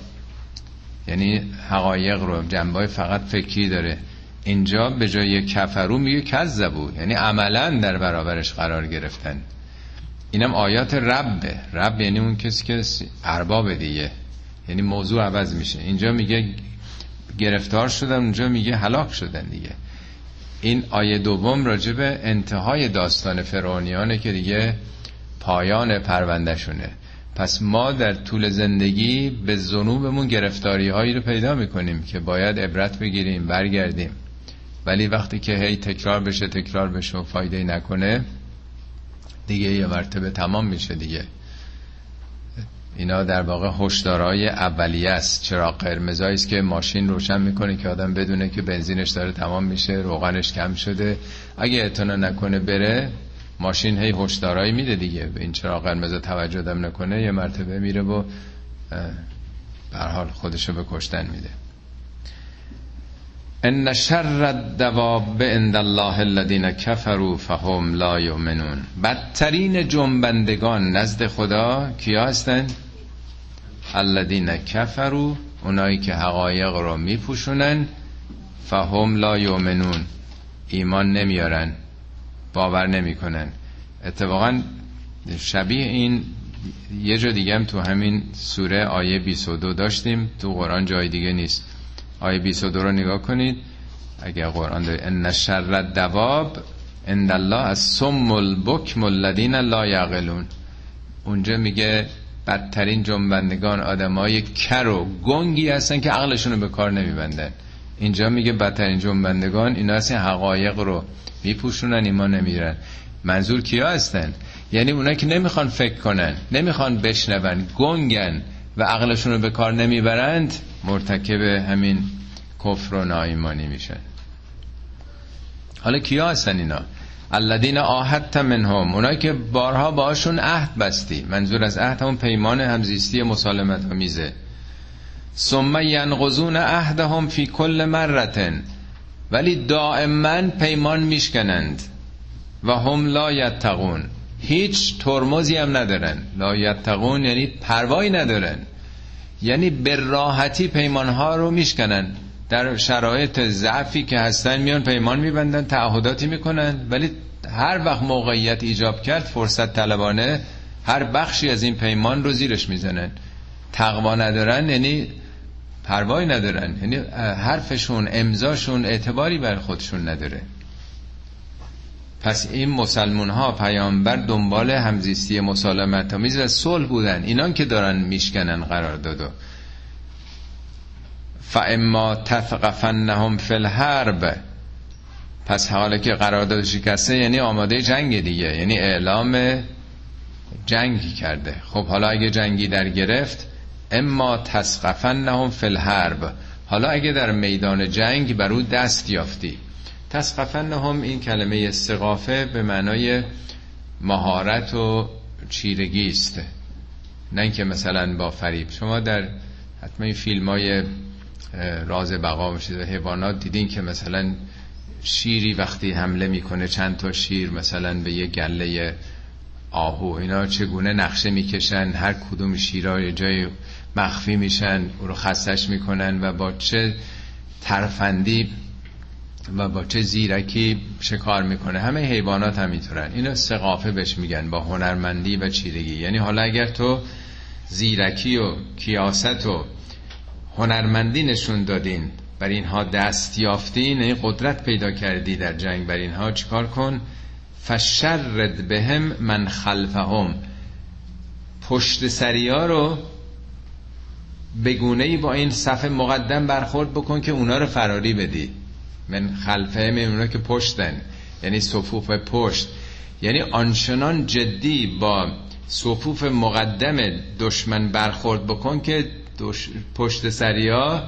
یعنی حقایق رو جنبای فقط فکری داره. اینجا به جای کفرو میگه کذبو یعنی عملا در برابرش قرار گرفتن. اینم آیات ربه رب یعنی اون کسی که ارباب دیگه. یعنی موضوع عوض میشه. اینجا میگه گرفتار شدن اونجا میگه هلاک شدن دیگه. این آیه دوم راجب انتهای داستان فرعونیانه که دیگه پایان پروندهشونه. پس ما در طول زندگی به ذنوبمون گرفتاری هایی رو پیدا می‌کنیم که باید عبرت بگیریم برگردیم. ولی وقتی که هی تکرار بشه تکرار بشه و فایده نکنه دیگه یه مرتبه تمام میشه دیگه. اینا در واقع هشدارهای اولیه است. چرا؟ قرمزایی است که ماشین روشن می‌کنه که آدم بدونه که بنزینش داره تمام میشه روغنش کم شده. اگه اعتنا نکنه بره ماشین هی هشدارایی میده دیگه. این چرا قرمز توجه دم نکنه یه مرتبه میره و به حال خودشو به کشتن میده. ان شر الدواب عند الله الذين كفروا فهم لا يؤمنون بدترین جنبندگان نزد خدا کیا هستند الذين كفروا اونایی که حقایق رو میپوشونن فهم لا یؤمنون. ایمان نمیارن. باور نمی‌کنن. اتفاقا شبیه این یه جا دیگه هم تو همین سوره آیه 22 داشتیم. تو قرآن جای دیگه نیست. آیه 22 رو نگاه کنید. اگر قرآن داره ان شر دواب عند الله از سم البکم الذین لا یعقلون. اونجا میگه بدترین جنبندگان آدمای کر و گنگی هستن که عقلشون رو به کار نمیبندن. اینجا میگه بدترین جنبندگان اینا هستن حقایق رو. میپوشونن ایمان نمیرن منظور کیا هستن؟ یعنی اونا که نمی‌خوان فکر کنن نمی‌خوان بشنون گنگن و عقلشون رو به کار نمی‌برند مرتکب همین کفر و نایمانی میشن. حالا کیا هستن اینا؟ الذین آهدت منهم اونایی که بارها باشون عهد بستی. منظور از عهد همون پیمان همزیستی مسالمت میزه ثم ینقضون عهدهم فی کل مرتن. ولی دائما پیمان میشکنند. و هم لا یتقون. هیچ ترمزی هم ندارن. لا یتقون یعنی پروایی ندارن. یعنی به راحتی پیمانها رو میشکنن. در شرایط ضعفی که هستن میان پیمان میبندن تعهداتی می‌کنن. ولی هر وقت موقعیت ایجاب کرد فرصت طلبانه هر بخشی از این پیمان رو زیرش می‌زنن. تقوا ندارن یعنی پروایی ندارن. یعنی حرفشون امضاشون اعتباری بر خودشون نداره. پس این مسلمون ها پیامبر دنبال همزیستی مسالمت آمیز و صلح بودن. اینان که دارن میشکنن قرار دادو. فاما تثقفنهم فی الحرب. پس حالا که قرارداد شکسته یعنی آماده جنگ دیگه. یعنی اعلام جنگی کرده. خب حالا اگه جنگی در گرفت اما تسقفنهم فی الحرب. حالا اگه در میدان جنگ بر او دست یافتی. تسقفن هم این کلمه استقافه به معنای مهارت و چیرگی است. نه اینکه مثلا با فریب. شما در حتما این فیلم های راز بقا و حیوانات دیدین که مثلا شیری وقتی حمله می‌کنه چند تا شیر مثلا به یه گله آهو اینا چگونه نقشه می‌کشن؟ هر کدوم شیرها یه جای مخفی میشن او رو خستش می‌کنن و با چه ترفندی و با چه زیرکی شکار می‌کنه. همه حیوانات هم می‌تونن اینو سقافه بهش میگن با هنرمندی و چیرگی. یعنی حالا اگر تو زیرکی و کیاست و هنرمندی نشون دادین بر اینها دست یافتین این قدرت پیدا کردی در جنگ بر اینها چیکار کن؟ فشرد بهم من خلفهم. پشت سریا رو بگونه ای با این صفحه مقدم برخورد بکن که اونا رو فراری بدی. من خلفه من اونا که پشتن. یعنی صفوف پشت. یعنی آنچنان جدی با صفوف مقدم دشمن برخورد بکن که پشت سریا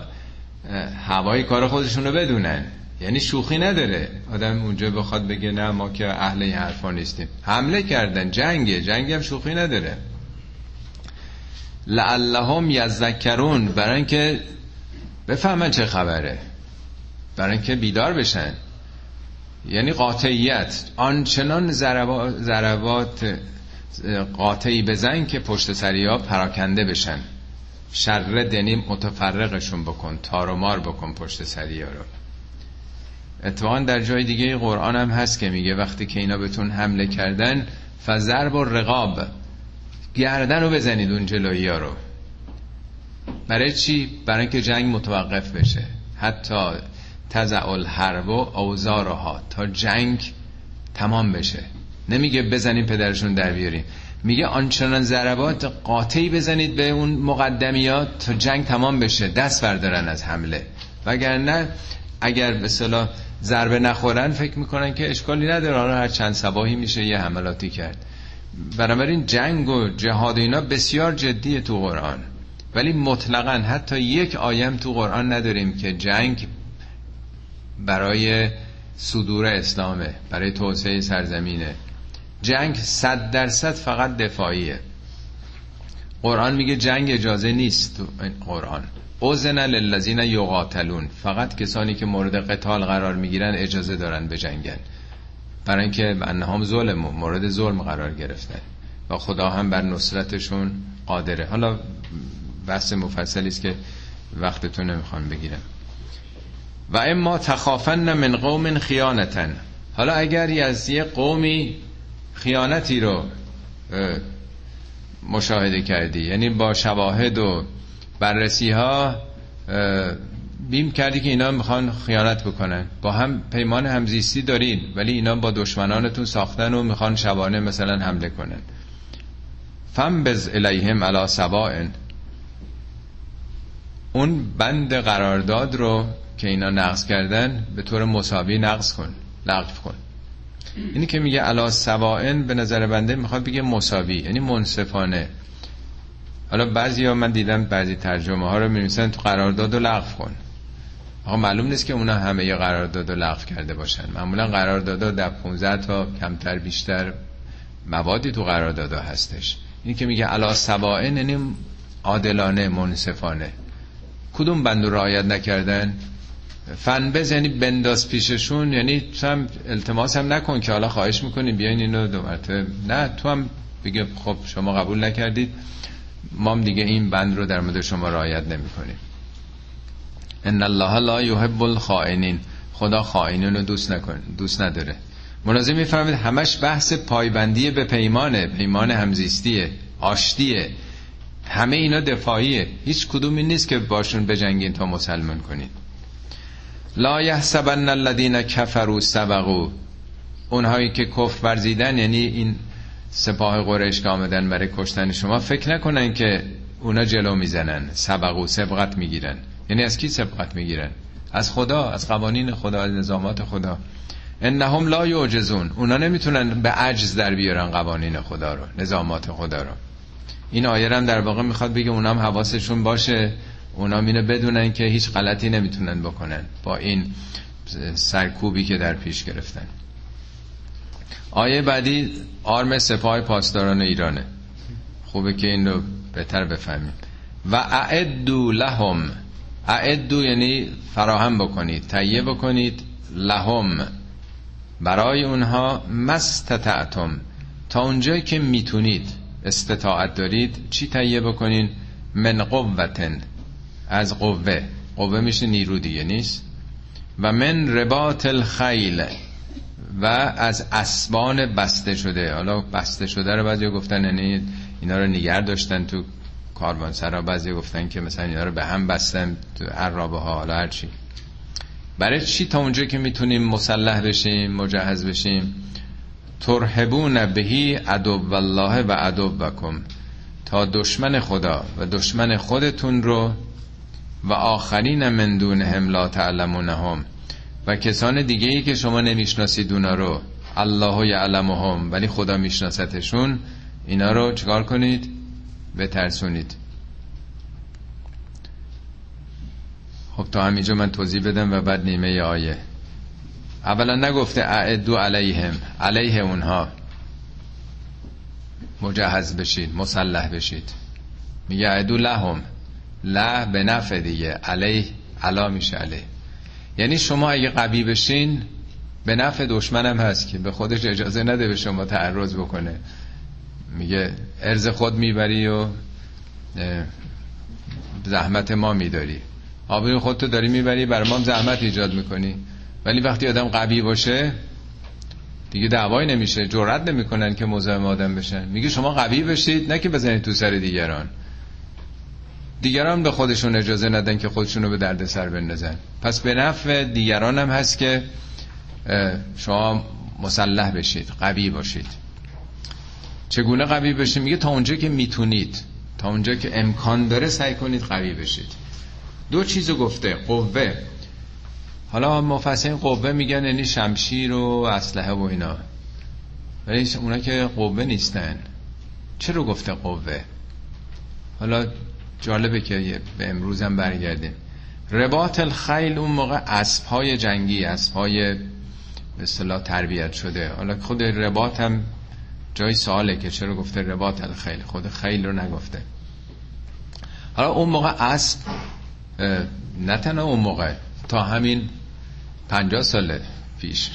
هوای کار خودشون رو بدونن. یعنی شوخی نداره. آدم اونجا بخواد بگه نه ما که اهل این حرفا نیستیم. حمله کردن. جنگه. جنگ هم شوخی نداره. لعلهم یذکرون برای اینکه بفهمن چه خبره. برای اینکه بیدار بشن. یعنی قاطعیت. آنچنان ضربات قاطعی بزن که پشت سریا پراکنده بشن. شر دنی متفرقشون بکن تارومار بکن پشت سریا رو. اتفاقا در جای دیگه قرآن هم هست که میگه وقتی که اینا بهتون حمله کردن فضرب و رقاب گردن رو بزنید اون جلویی ها رو. برای چی؟ برای اینکه جنگ متوقف بشه. حتی تزع الحرب و اوزارها تا جنگ تمام بشه. نمیگه بزنیم پدرشون در بیاریم میگه آنچنان ضربات قاطعی بزنید به اون مقدمیات تا جنگ تمام بشه. دست بردارن از حمله. وگرنه اگر به صلاح ضربه نخورن فکر می‌کنن که اشکالی نداره. هر چند سباهی میشه یه حملاتی کرد. بنابراین جنگ و جهاد اینا بسیار جدیه تو قرآن. ولی مطلقا حتی یک آیم تو قرآن نداریم که جنگ برای صدور اسلامه برای توسعه سرزمینه. جنگ صد درصد فقط دفاعیه. قرآن میگه جنگ اجازه نیست تو قرآن. اوزن للذین یقاتلون. فقط کسانی که مورد قتال قرار می‌گیرن اجازه دارن به جنگن برای اینکه انهم ظلم مورد ظلم قرار گرفتن و خدا هم بر نصرتشون قادره. حالا بحث مفصلی است که وقتتون نمی‌خوام بگیرم. و اما تخافن من قوم خیانتن. حالا اگر از یه قومی خیانتی رو مشاهده کردی یعنی با شواهد و بررسی ها بیم کردی که اینا می‌خوان خیانت بکنن. با هم پیمان همزیستی دارین ولی اینا با دشمنانتون ساختن و می‌خوان شبانه مثلا حمله کنن. فم بز الیهم علا سبائن اون بند قرارداد رو که اینا نقض کردن به طور مساوی نقض کن لغو کن. اینی که میگه علا سوائن به نظر بنده می‌خواد بگه مساوی یعنی منصفانه. حالا بعضی ها من دیدم بعضی ترجمه ها رو می‌نویسن تو قرارداد و لغو کن. آقا معلوم نیست که اونا همه یه قرارداد لغو کرده باشن. معمولا قرارداد در 15 تا کمتر بیشتر موادی تو قرارداد هستش. این که میگه علا سوائن یعنی عادلانه منصفانه. کدوم بند رعایت نکردن؟ فن بز یعنی بنداز پیششون یعنی تو هم التماس هم نکن که حالا خواهش می‌کنیم بیاین اینو دو مرتبه. نه تو هم بگه خب شما قبول نکردید ما هم دیگه این بند رو در مورد شما رعایت نمی‌کنیم. ان الله لا يحب الخائنین. خدا خائنین رو دوست نکن دوست نداره. مناظر می‌فهمید همش بحث پایبندی به پیمانه. پیمان همزیستیه آشتیه. همه اینا دفاعیه. هیچ کدومی نیست که باشون بجنگین تا مسلمان کنید لا یحسبن الذین کفروا سبقوا. اونهایی که کفر ورزیدن یعنی این سپاه قریش که آمدن برای کشتن شما فکر نکنن که اونا جلو می‌زنن. سبقو سبقت می‌گیرن. یعنی از کی سبقت می‌گیرن از خدا از قوانین خدا از نظامات خدا. انهم لا یعجزون. اونا نمی‌تونن به عجز در بیارن قوانین خدا رو نظامات خدا رو. این آیه هم در واقع می‌خواد بگه اونام حواسشون باشه. اونا مینه بدونن که هیچ غلطی نمی‌تونن بکنن با این سرکوبی که در پیش گرفتن. آیه بعدی آرم سپاه پاسداران ایرانه. خوبه که این رو بهتر بفهمیم. و اعدو لهم. اعدو یعنی فراهم بکنید تهیه بکنید لهم. برای اونها مستطعتم. تا اونجایی که می‌تونید استطاعت دارید چی تهیه بکنین؟ من قوتن. از قوه. قوه میشه نیرو دیگه نیست؟ و من رباط الخیل. و از اسبان بسته شده. حالا بسته شده رو بعضی گفتن یعنی اینا رو نگر داشتن تو کاروان سرا بعضی گفتن که مثلا اینا رو به هم بستن عرابه ها حالا هرچی برای چی تا اونجا که می‌تونیم مسلح بشیم مجهز بشیم؟ ترهبون بهی عدو الله و عدو بکم تا دشمن خدا و دشمن خودتون رو و آخرین من دونهم لا تعلمونهم. و کسان دیگه ای که شما نمی‌شناسید اونا رو الله یعلمهم ولی خدا میشناستشون اینا رو چکار کنید؟ بترسونید. خب تا همینجا من توضیح بدم و بعد نیمه آیه. اولا نگفته اعدو علیهم علیه اونها. مجهز بشید مسلح بشید. میگه اعدو لهم. له به نفع دیگه. علیه علا میشه علیه. یعنی شما اگه قوی بشین به نفع دشمنم هست که به خودش اجازه نده به شما تعرض بکنه. میگه ارز خود می‌بری و زحمت ما میداری. آبروی خودتو داری می‌بری بر ما زحمت ایجاد می‌کنی. ولی وقتی آدم قوی باشه دیگه دعوایی نمیشه جرأت نمی‌کنن که مزاحم آدم بشن. میگه شما قوی بشید نه که بزنید تو سر دیگران. دیگران به خودشون اجازه ندن که خودشونو به درد سر بندازن. پس به نفع دیگران هم هست که شما مسلح بشید قوی باشید. چگونه قوی بشید میگه تا اونجا که می‌تونید تا اونجا که امکان داره سعی کنید قوی بشید. دو چیزو گفته قوه. حالا مفسرین قوه میگن یعنی شمشیر و اسلحه و اینا. ولی اونا که قوه نیستن. چرا گفته قوه؟ حالا جالبه که به امروز هم برگردیم. رباط الخیل اون موقع اسب های جنگی اسب های به اصطلاح تربیت شده. حالا خود رباط هم جای سواله که چرا گفته رباط الخیل خود خیل رو نگفته. حالا اون موقع اسب نه تنها اون موقع تا همین پنجاه سال پیش.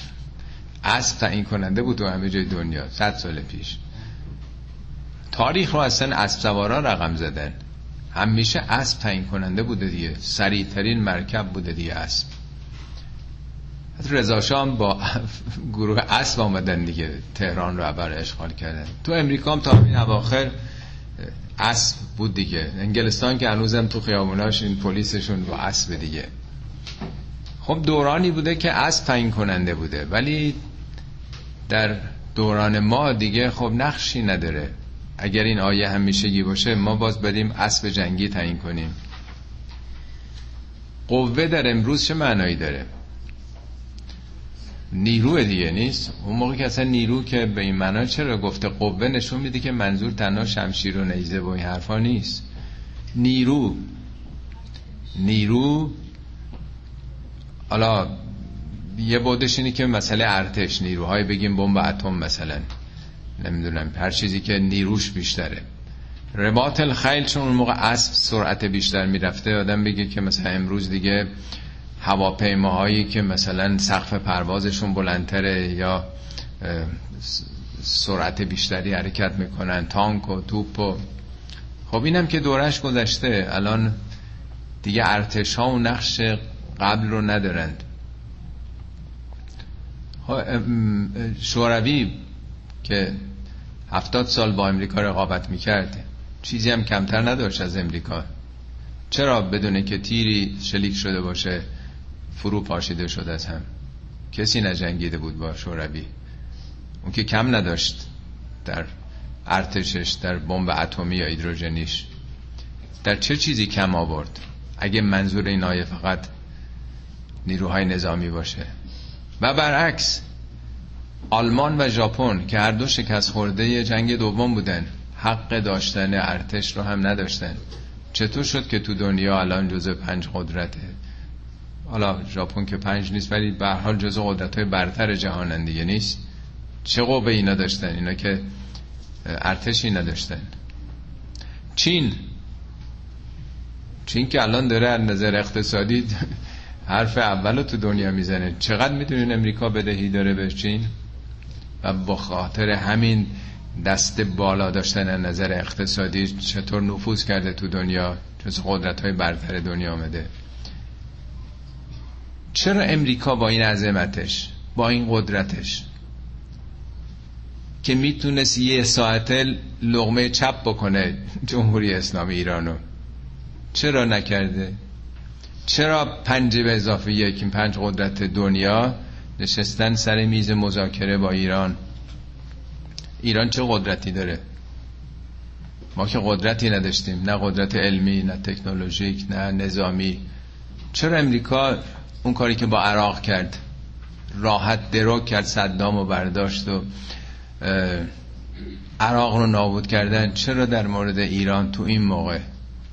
اسب تعیین کننده بود تو همه جای دنیا صد سال پیش. تاریخ رو اصلا اسب سوارا رقم زدن. همیشه اسب تعیین کننده بوده دیگه. سریعترین مرکب بوده دیگه اسب. رضا شام با گروه اسب آمدن دیگه. تهران رو عبر اشغال کردن. تو امریکا هم تا این اواخر اسب بود دیگه. انگلستان که هنوزم تو خیابوناش این پلیسشون با اسب دیگه. خب دورانی بوده که اسب تعیین کننده بوده. ولی در دوران ما دیگه خب نقشی نداره. اگر این آیه همیشگی باشه ما باز بریم اسب جنگی تعیین کنیم. قوه در امروز چه معنایی داره؟ نیرو دیگه نیست؟ اون موقع که اصلا نیرو که به این معنا چرا گفته قوه نشون میده که منظور تنها شمشیر و نیزه و این حرفا نیست. نیرو. نیرو. حالا یه بودش اینی که مسئله ارتش نیروهای بگیم بمب اتم مثلا. نمی‌دونم هر چیزی که نیروش بیشتره. رباط الخیل چون اون موقع اسب سرعت بیشتر می‌رفته آدم بگه که مثلا امروز دیگه هواپیماهایی که مثلا سقف پروازشون بلندتره یا سرعت بیشتری حرکت می‌کنن تانک و توپ و خب اینم که دورش گذشته الان دیگه ارتش ها و نقش قبل رو ندارند. خب، شوروی که هفتاد سال با امریکا رقابت می‌کرد چیزی هم کمتر نداشت از امریکا. چرا بدونه که تیری شلیک شده باشه؟ فرو پاشیده شده از هم. کسی نجنگیده بود با شوروی. اون که کم نداشت در ارتشش در بمب اتمی یا هیدروژنیش. در چه چیزی کم آورد؟ اگه منظور این آیه فقط نیروهای نظامی باشه. و برعکس آلمان و ژاپن که هر دو شکست خورده جنگ دوم بودن حق داشتن ارتش رو هم نداشتن. چطور شد که تو دنیا الان جزء پنج قدرته؟ حالا ژاپن که پنج نیست ولی به حال جزء قدرت های برتر جهانن دیگه نیست. چه قوه اینا داشتن؟ اینا که ارتشی نداشتن. چین. چین که الان داره از نظر اقتصادی حرف اولو تو دنیا می‌زنه. چقدر می‌دونین امریکا بدهی داره به چین؟ و با خاطر همین دست بالا داشتن از نظر اقتصادی چطور نفوذ کرده تو دنیا؟ جز قدرت های برتر دنیا آمده. چرا امریکا با این عظمتش با این قدرتش؟ که می‌تونست یه ساعت لغمه چپ بکنه جمهوری اسلامی ایرانو. چرا نکرده؟ چرا پنج به اضافه یک این پنج قدرت دنیا نشستن سر میز مذاکره با ایران؟ ایران چه قدرتی داره؟ ما که قدرتی نداشتیم نه قدرت علمی نه تکنولوژیک نه نظامی. چرا امریکا اون کاری که با عراق کرد راحت درو کرد صدام و برداشت و عراق رو نابود کردن. چرا در مورد ایران تو این موقع؟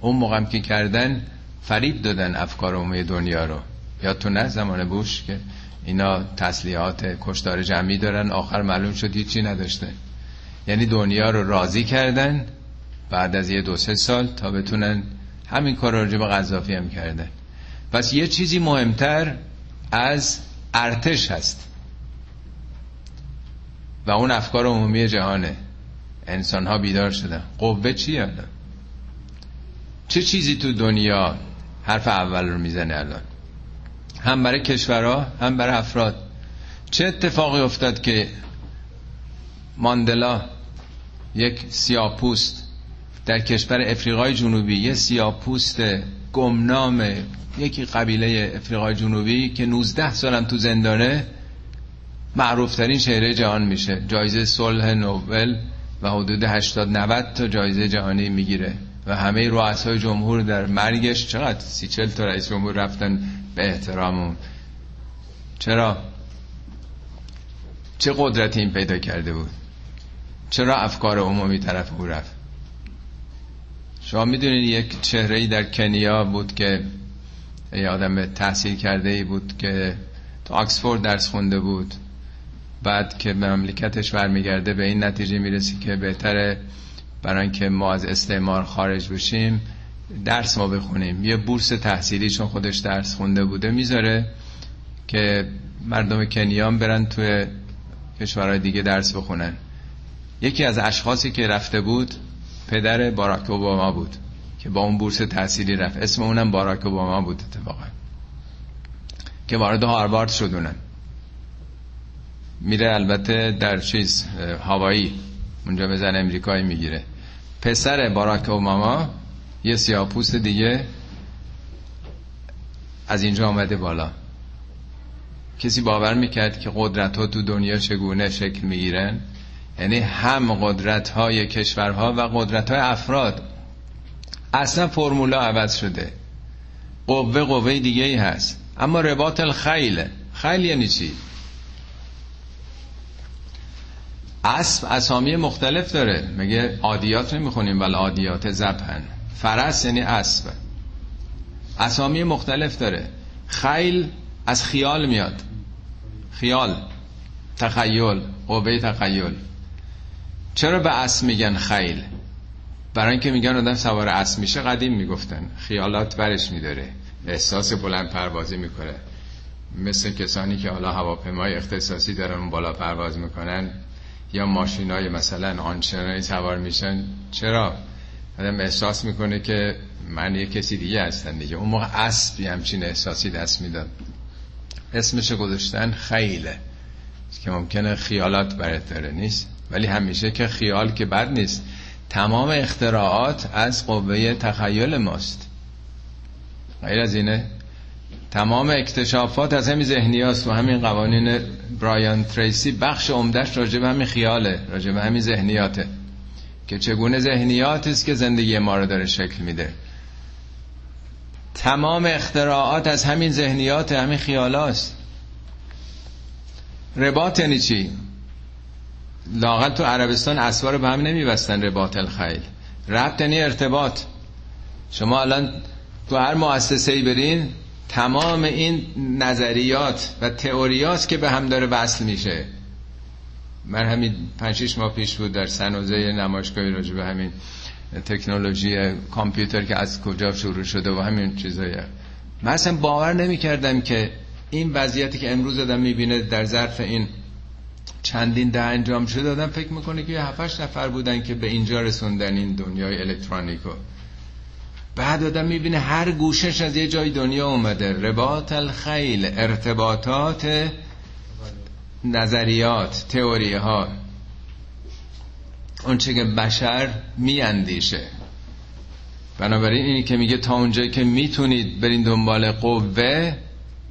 اون موقع هم که کردن فریب دادن افکار عمومی دنیا رو. یا تو نه زمان بوش که اینا تسلیحات کشتار جمعی دارن آخر معلوم شد هیچی نداشته. یعنی دنیا رو راضی کردن بعد از یه دو سه سال تا بتونن همین کار راجع به قذافی هم کردن. پس یه چیزی مهمتر از ارتش هست. و اون افکار عمومی جهانه. انسان ها بیدار شدن. قوه چی الان؟ چه چیزی تو دنیا حرف اول رو می‌زنه الان؟ هم برای کشورها هم برای افراد. چه اتفاقی افتاد که ماندلا یک سیاپوست در کشور افریقای جنوبی یه سیاپوست گمنام یکی قبیله افریقای جنوبی که 19 سالم تو زندانه معروفترین شهره جهان میشه. جایزه صلح نوبل و حدود 80 90 تا جایزه جهانی می‌گیره و همه رؤسای جمهور در مرگش چقدر سی چل تا رئیس جمهور رفتن؟ به احترام چرا؟ چه قدرتی این پیدا کرده بود؟ چرا افکار عمومی طرف او رفت؟ شما می‌دونید یک چهره ای در کنیا بود که یه آدم تحصیل کرده ای بود که تو آکسفورد درس خونده بود. بعد که به مملکتش برمیگرده به این نتیجه می‌رسی که بهتره برای اینکه ما از استعمار خارج بشیم درس ما بخونیم. یه بورس تحصیلی چون خودش درس خونده بوده می‌ذاره که مردم کنیان برن توی کشورهای دیگه درس بخونن. یکی از اشخاصی که رفته بود پدر باراک اوباما بود که با اون بورس تحصیلی رفت. اسم اونم باراک اوباما بود اتفاقا. که وارد هاروارد شدونن میره البته در چیز هوایی اونجا به زن امریکایی می‌گیره. پسر باراک اوباما یه سیاپوست دیگه از اینجا آمده بالا. کسی باور می‌کرد که قدرت ها تو دنیا چگونه شکل می‌گیرن؟ یعنی هم قدرت های کشورها و قدرت های افراد. اصلا فرمولا عوض شده. قوه قوه دیگه ای هست. اما رباط الخیل. خیل یعنی چی؟ اسب اسامی مختلف داره. مگه عادیات نمی‌خونیم؟ ولی عادیات زبهن فرس یعنی اسب. اسامی مختلف داره. خیل از خیال میاد. خیال. تخیل. قوه تخیل. چرا به اسب میگن خیل؟ برای اینکه میگن آدم سوار اسب میشه قدیم می‌گفتن. خیالات برش میداره. احساس بلند پروازی می‌کنه. مثل کسانی که حالا هواپیمای اختصاصی دارن اون بالا پرواز می‌کنن یا ماشینای مثلا آنچنانی سوار میشن. چرا؟ آدم احساس می‌کنه که من یه کسی دیگه هستن دیگه. اون موقع اسبی همچین احساسی دست می‌داد. اسمش گذاشتن خیله. که ممکنه خیالات برات داره. نیست؟ ولی همیشه که خیال که بد نیست. تمام اختراعات از قوه تخیل ماست. غیر از اینه تمام اکتشافات از همین ذهنی هست و همین قوانین برایان تریسی بخش عمدهش راجع به همین خیاله راجع به همین ذهنیاته. که چگونه ذهنیات است که زندگی ما رو داره شکل میده. تمام اختراعات از همین ذهنیات همین خیالاست رباط یعنی چی؟ لاغت تو عربستان اسوار به هم نمیبستن رباط الخیل. ربط یعنی ارتباط. شما الان تو هر مؤسسه ای برین تمام این نظریات و تئوریات که به هم داره وصل میشه. من همین 5 ماه پیش بود در سنوزه نمایشگاهی راجع به همین تکنولوژی کامپیوتر که از کجا شروع شده و همین چیزایی من اصلا باور نمی کردم که این وضعیتی که امروز آدم می‌بینه در ظرف این چندین ده انجام شده آدم فکر می‌کنه که 7 نفر بودن که به اینجا رسوندن این دنیای الکترونیکو. بعد آدم می‌بینه هر گوشش از یه جای دنیا اومده. رباط الخیل ارتباطات نظریات تئوری ها اون چه که بشر میاندیشه. بنابراین اینی که میگه تا اونجایی که می‌تونید برین دنبال قوه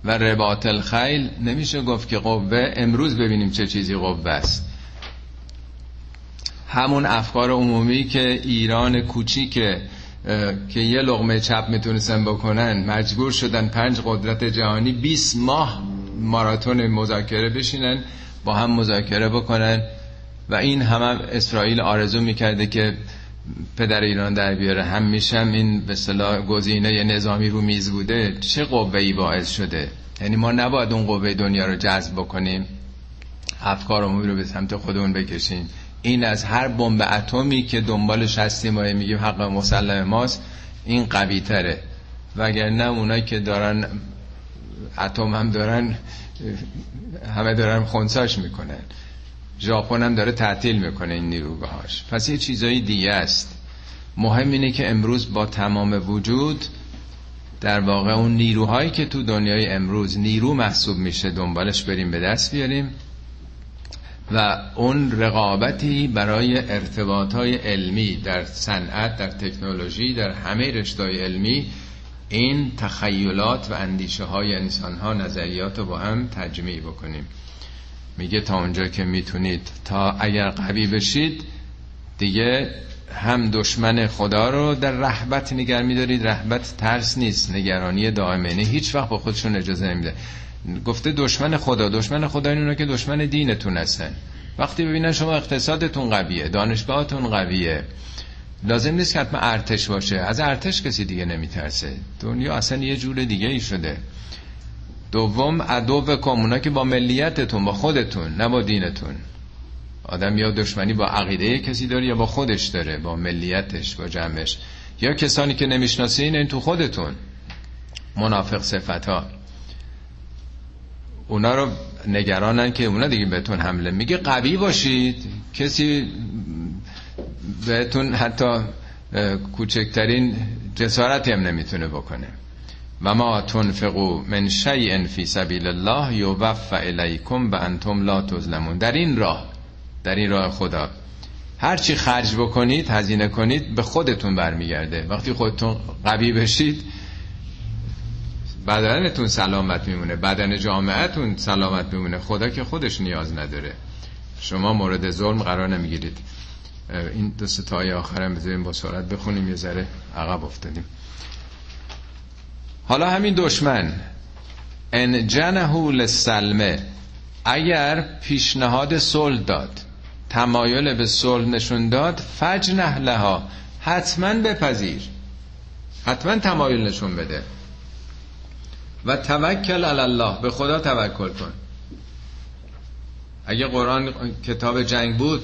و رباط الخیل نمیشه گفت که قوه امروز ببینیم چه چیزی قوه است. همون افکار عمومی که ایران کوچیک که یه لغمه چپ می‌تونستن بکنن مجبور شدن پنج قدرت جهانی 20 ماه ماراتون مذاکره بشینن با هم مذاکره بکنن. و این هم, هم اسرائیل آرزو می‌کرده که پدر ایران در بیاره. هم میشم این به صلاح گزینه نظامی رو میز بوده. چه قوهی باعث شده؟ یعنی ما نباید اون قوه دنیا رو جذب بکنیم. افکارمون رو به سمت خودمون بکشیم. این از هر بمب اتمی که دنبالش هستیم و میگیم حق مسلم ماست این قوی تره. وگرنه اونایی که دارن اتم هم دارن همه دارن خونساش می‌کنن. ژاپن هم داره تعطیل می‌کنه این نیروگاهاش. پس یه چیزایی دیگه است. مهم اینه که امروز با تمام وجود در واقع اون نیروهایی که تو دنیای امروز نیرو محسوب میشه دنبالش بریم به دست بیاریم و اون رقابتی برای ارتباط های علمی در صنعت در تکنولوژی در همه رشتهای علمی این تخیلات و اندیشه های انسان ها نظریات رو با هم تجمیع بکنیم. میگه تا اونجا که می‌تونید. تا اگر قوی بشید دیگه هم دشمن خدا رو در رحبت نگر میدارید. رحبت ترس نیست. نگرانی دائمه. نه هیچ وقت با خودشون اجازه نمیده. گفته دشمن خدا. دشمن خدا اینونه که دشمن دینتون هستن. وقتی ببینن شما اقتصادتون قویه دانشگاهتون قویه لازم نیست که حتما ارتش باشه. از ارتش کسی دیگه نمیترسه. دنیا اصلا یه جور دیگه ای شده. دوم عدو کمونا که با ملیتتون با خودتون نه با دینتون. آدم یا دشمنی با عقیده کسی داره یا با خودش داره با ملیتش با جمعش. یا کسانی که نمی‌شناسین این تو خودتون. منافق صفت ها اونا رو نگرانن که اونا دیگه بهتون حمله میگه. قوی باشید. کسی بهتون حتی کوچکترین جسارتی هم نمی‌تونه بکنه. و ما تنفقو من شیء فی سبیل الله یوفى الیکم و انتم لا تظلمون. در این راه در این راه خدا هر چی خرج بکنید هزینه کنید به خودتون برمیگرده. وقتی خودتون قوی بشید بدنتون سلامت میمونه بدن جامعتون سلامت میمونه. خدا که خودش نیاز نداره. شما مورد ظلم قرار نمی‌گیرید. این دو ستای آخرم بذاریم با سرعت بخونیم یه ذره عقب افتادیم. حالا همین دشمن. ان جنهو للسلمه. اگر پیشنهاد صلح داد تمایل به صلح نشون داد فجنه لها. حتما بپذیر. حتما تمایل نشون بده. و توکل علی الله. به خدا توکل کن. اگه قرآن کتاب جنگ بود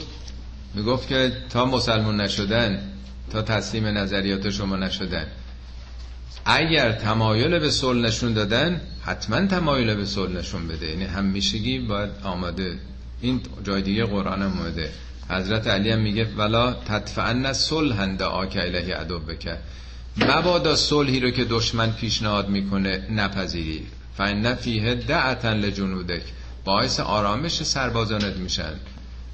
می‌گفت که تا مسلمون نشدن تا تسلیم نظریات شما نشدن. اگر تمایل به صلح نشون دادن حتما تمایل به صلح نشون بده. یعنی همیشگی باید آماده. این جای دیگه قرآن هم اومده. حضرت علی هم میگه ولا تدفعن صلح آک الهی عدو بکر مبادا صلحی رو که دشمن پیشنهاد می‌کنه نپذیری. فان فیه دعتا لجنودک. باعث آرامش سربازانت میشن.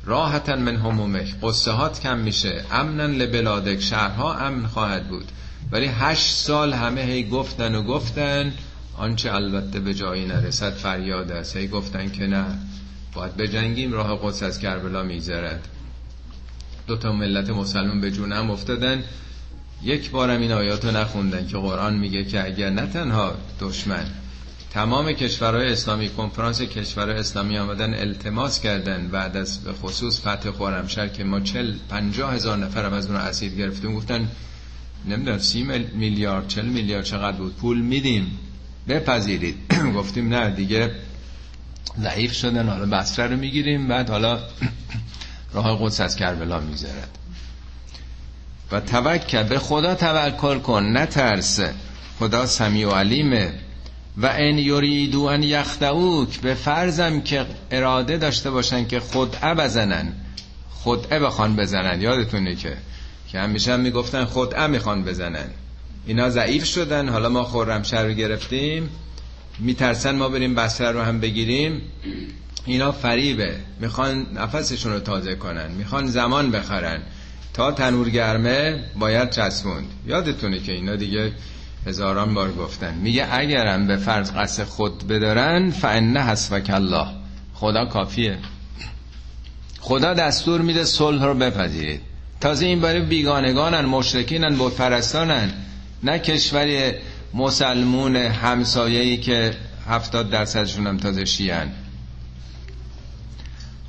راحتا من همومک. قصه کم میشه. امنا لبلادک. شهرها امن خواهد بود. ولی هشت سال همه هی گفتن و گفتن آنچه البته به جایی نرسد فریاد است. هی گفتن که نه باید بجنگیم راه قدس از کربلا میگذرد. دو تا ملت مسلمان به جونم افتادن. یک بارم این آیاتو نخوندن که قرآن میگه که اگر نه تنها دشمن تمام کشورهای اسلامی کنفرانس کشورهای اسلامی آمدن التماس کردن بعد از به خصوص فتح خورمشهر که ما چل پنجاه هزار نفر از اون اسیر گرفتیم گفتن نمی‌دونم سی میلیارد چل میلیارد چقدر بود؟ پول میدیم. بپذیرید. گفتیم نه دیگه ضعیف شدن. حالا بسره رو می‌گیریم. بعد حالا راه قدس از کربلا می‌ذارد و توکل به خدا توکل کن نترس. خدا سمیع و علیمه. و ان یریدو ان یخدعوک به فرضم که اراده داشته باشن که خودعه بزنن. خودعه بخوان بزنن. یادتونه که که همیشه هم می‌گفتن خودعه می‌خوان بزنن. اینا ضعیف شدن. حالا ما خرمشهر رو گرفتیم. میترسن ما بریم بسره رو هم بگیریم. اینا فریبه. می‌خوان نفسشون رو تازه کنن. می‌خوان زمان بخرن. تا تنور گرمه باید چسبوند. یادتونه که اینا دیگه هزاران بار گفتن. میگه اگرم به فرض قصد خود بدارن فانه حسبک الله. خدا کافیه. خدا دستور میده صلح رو بپذیرید. تازه این برای بیگانگانن مشرکینن بود پرستانن نه کشوری مسلمون همسایه‌ای که هفتاد درصدشون هم تازه شیعن.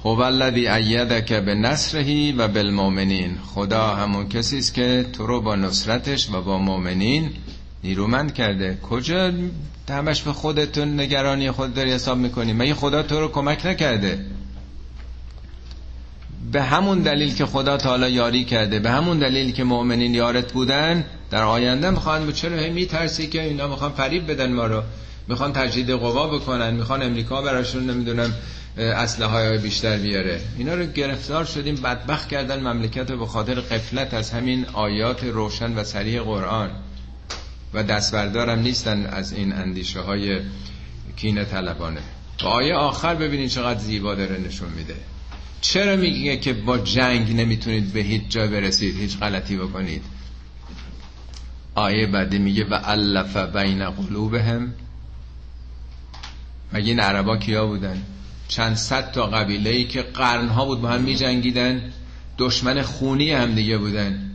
هو الذی ایدک به نصرهی و بالمؤمنین. خدا همون کسی است که تو رو با نصرتش و با مؤمنین نیرومند کرده. کجا همش به خودتون نگرانی خود داری حساب می‌کنی؟ مگه خدا تو رو کمک نکرده؟ به همون دلیل که خدا تعالی یاری کرده به همون دلیل که مؤمنین یارت بودن در آینده می‌خوان چرا هی میترسی که اینا می‌خوان فریب بدن ما رو؟ می‌خوان تجدید قوا بکنن می‌خوان امریکا براشون نمی‌دونم اسلحه های بیشتر بیاره. اینا رو گرفتار شدیم بدبخت کردن مملکت رو به خاطر قفلت از همین آیات روشن و سریع قرآن. و دستبردارم نیستن از این اندیشه های کینه طلبانه آیه آخر ببینید چقدر زیبا داره نشون میده. چرا میگه که با جنگ نمی‌تونید به هیچ جا برسید هیچ غلطی بکنید؟ آیه بعدی میگه و علف بین قلوبهم. مگه این عربا کیا بودن؟ چند صد تا قبیله ای که قرنها بود با هم می جنگیدن دشمن خونی هم دیگه بودن.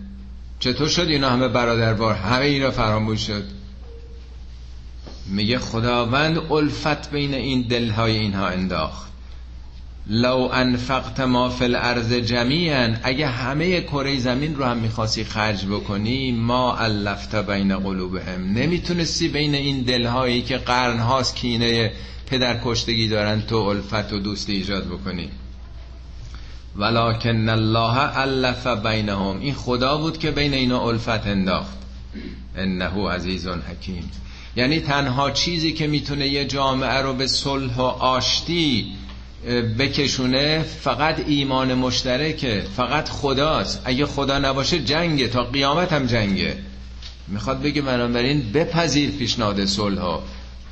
چطور شد اینا همه برادربار؟ همه اینا فراموش شد. میگه خداوند الفت بین این دلهای اینها انداخت. لو انفقت ما فی الارض جمیعا اگه همه کره زمین رو هم می‌خواستی خرج بکنی ما الفت بین قلوبهم. نمی‌تونستی بین این دلهایی که قرنهاست کینه پدر کشتگی دارن تو الفت و دوستی ایجاد بکنی. ولکن الله الف بینهم. این خدا بود که بین اینا الفت انداخت. انه عزیز حکیم. یعنی تنها چیزی که می‌تونه یه جامعه رو به صلح و آشتی بکشونه فقط ایمان مشترکه فقط خداست. اگه خدا نباشه جنگه تا قیامت هم جنگه. می‌خواد بگه بنابراین بپذیر پیشنهاد صلح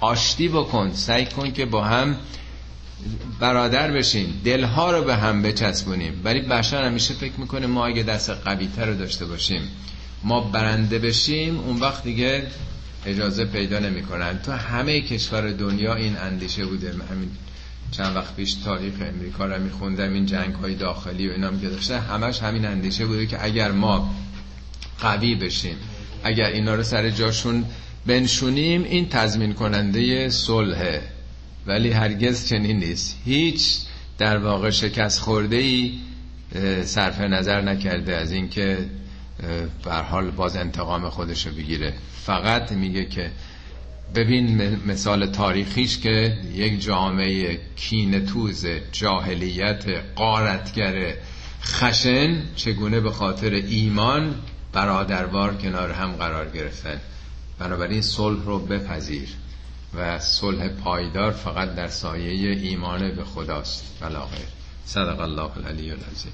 آشتی بکن سعی کن که با هم برادر بشین. دلها رو به هم بچسبونیم. ولی بشر همیشه فکر می‌کنه ما اگه دست قوی رو داشته باشیم ما برنده بشیم اون وقت دیگه اجازه پیدا نمی‌کنن. تو همه کشور دنیا این اندیشه بوده. همین چند وقت پیش تاریخ امریکا رو میخوندم این جنگ های داخلی و اینام که داشته همش همین اندیشه بوده که اگر ما قوی بشیم اگر اینا رو سر جاشون بنشونیم این تضمین کننده صلحه. ولی هرگز چنین نیست. هیچ در واقع شکست خورده ای صرف نظر نکرده از اینکه بر حال باز انتقام خودش رو بگیره. فقط میگه که ببین مثال تاریخیش که یک جامعه کینتوز جاهلیت قارتگر خشن چگونه به خاطر ایمان برادروار کنار هم قرار گرفتن؟ بنابراین صلح رو بپذیر و صلح پایدار فقط در سایه ایمان به خداست. بلاغه صدق الله العلی العظیم.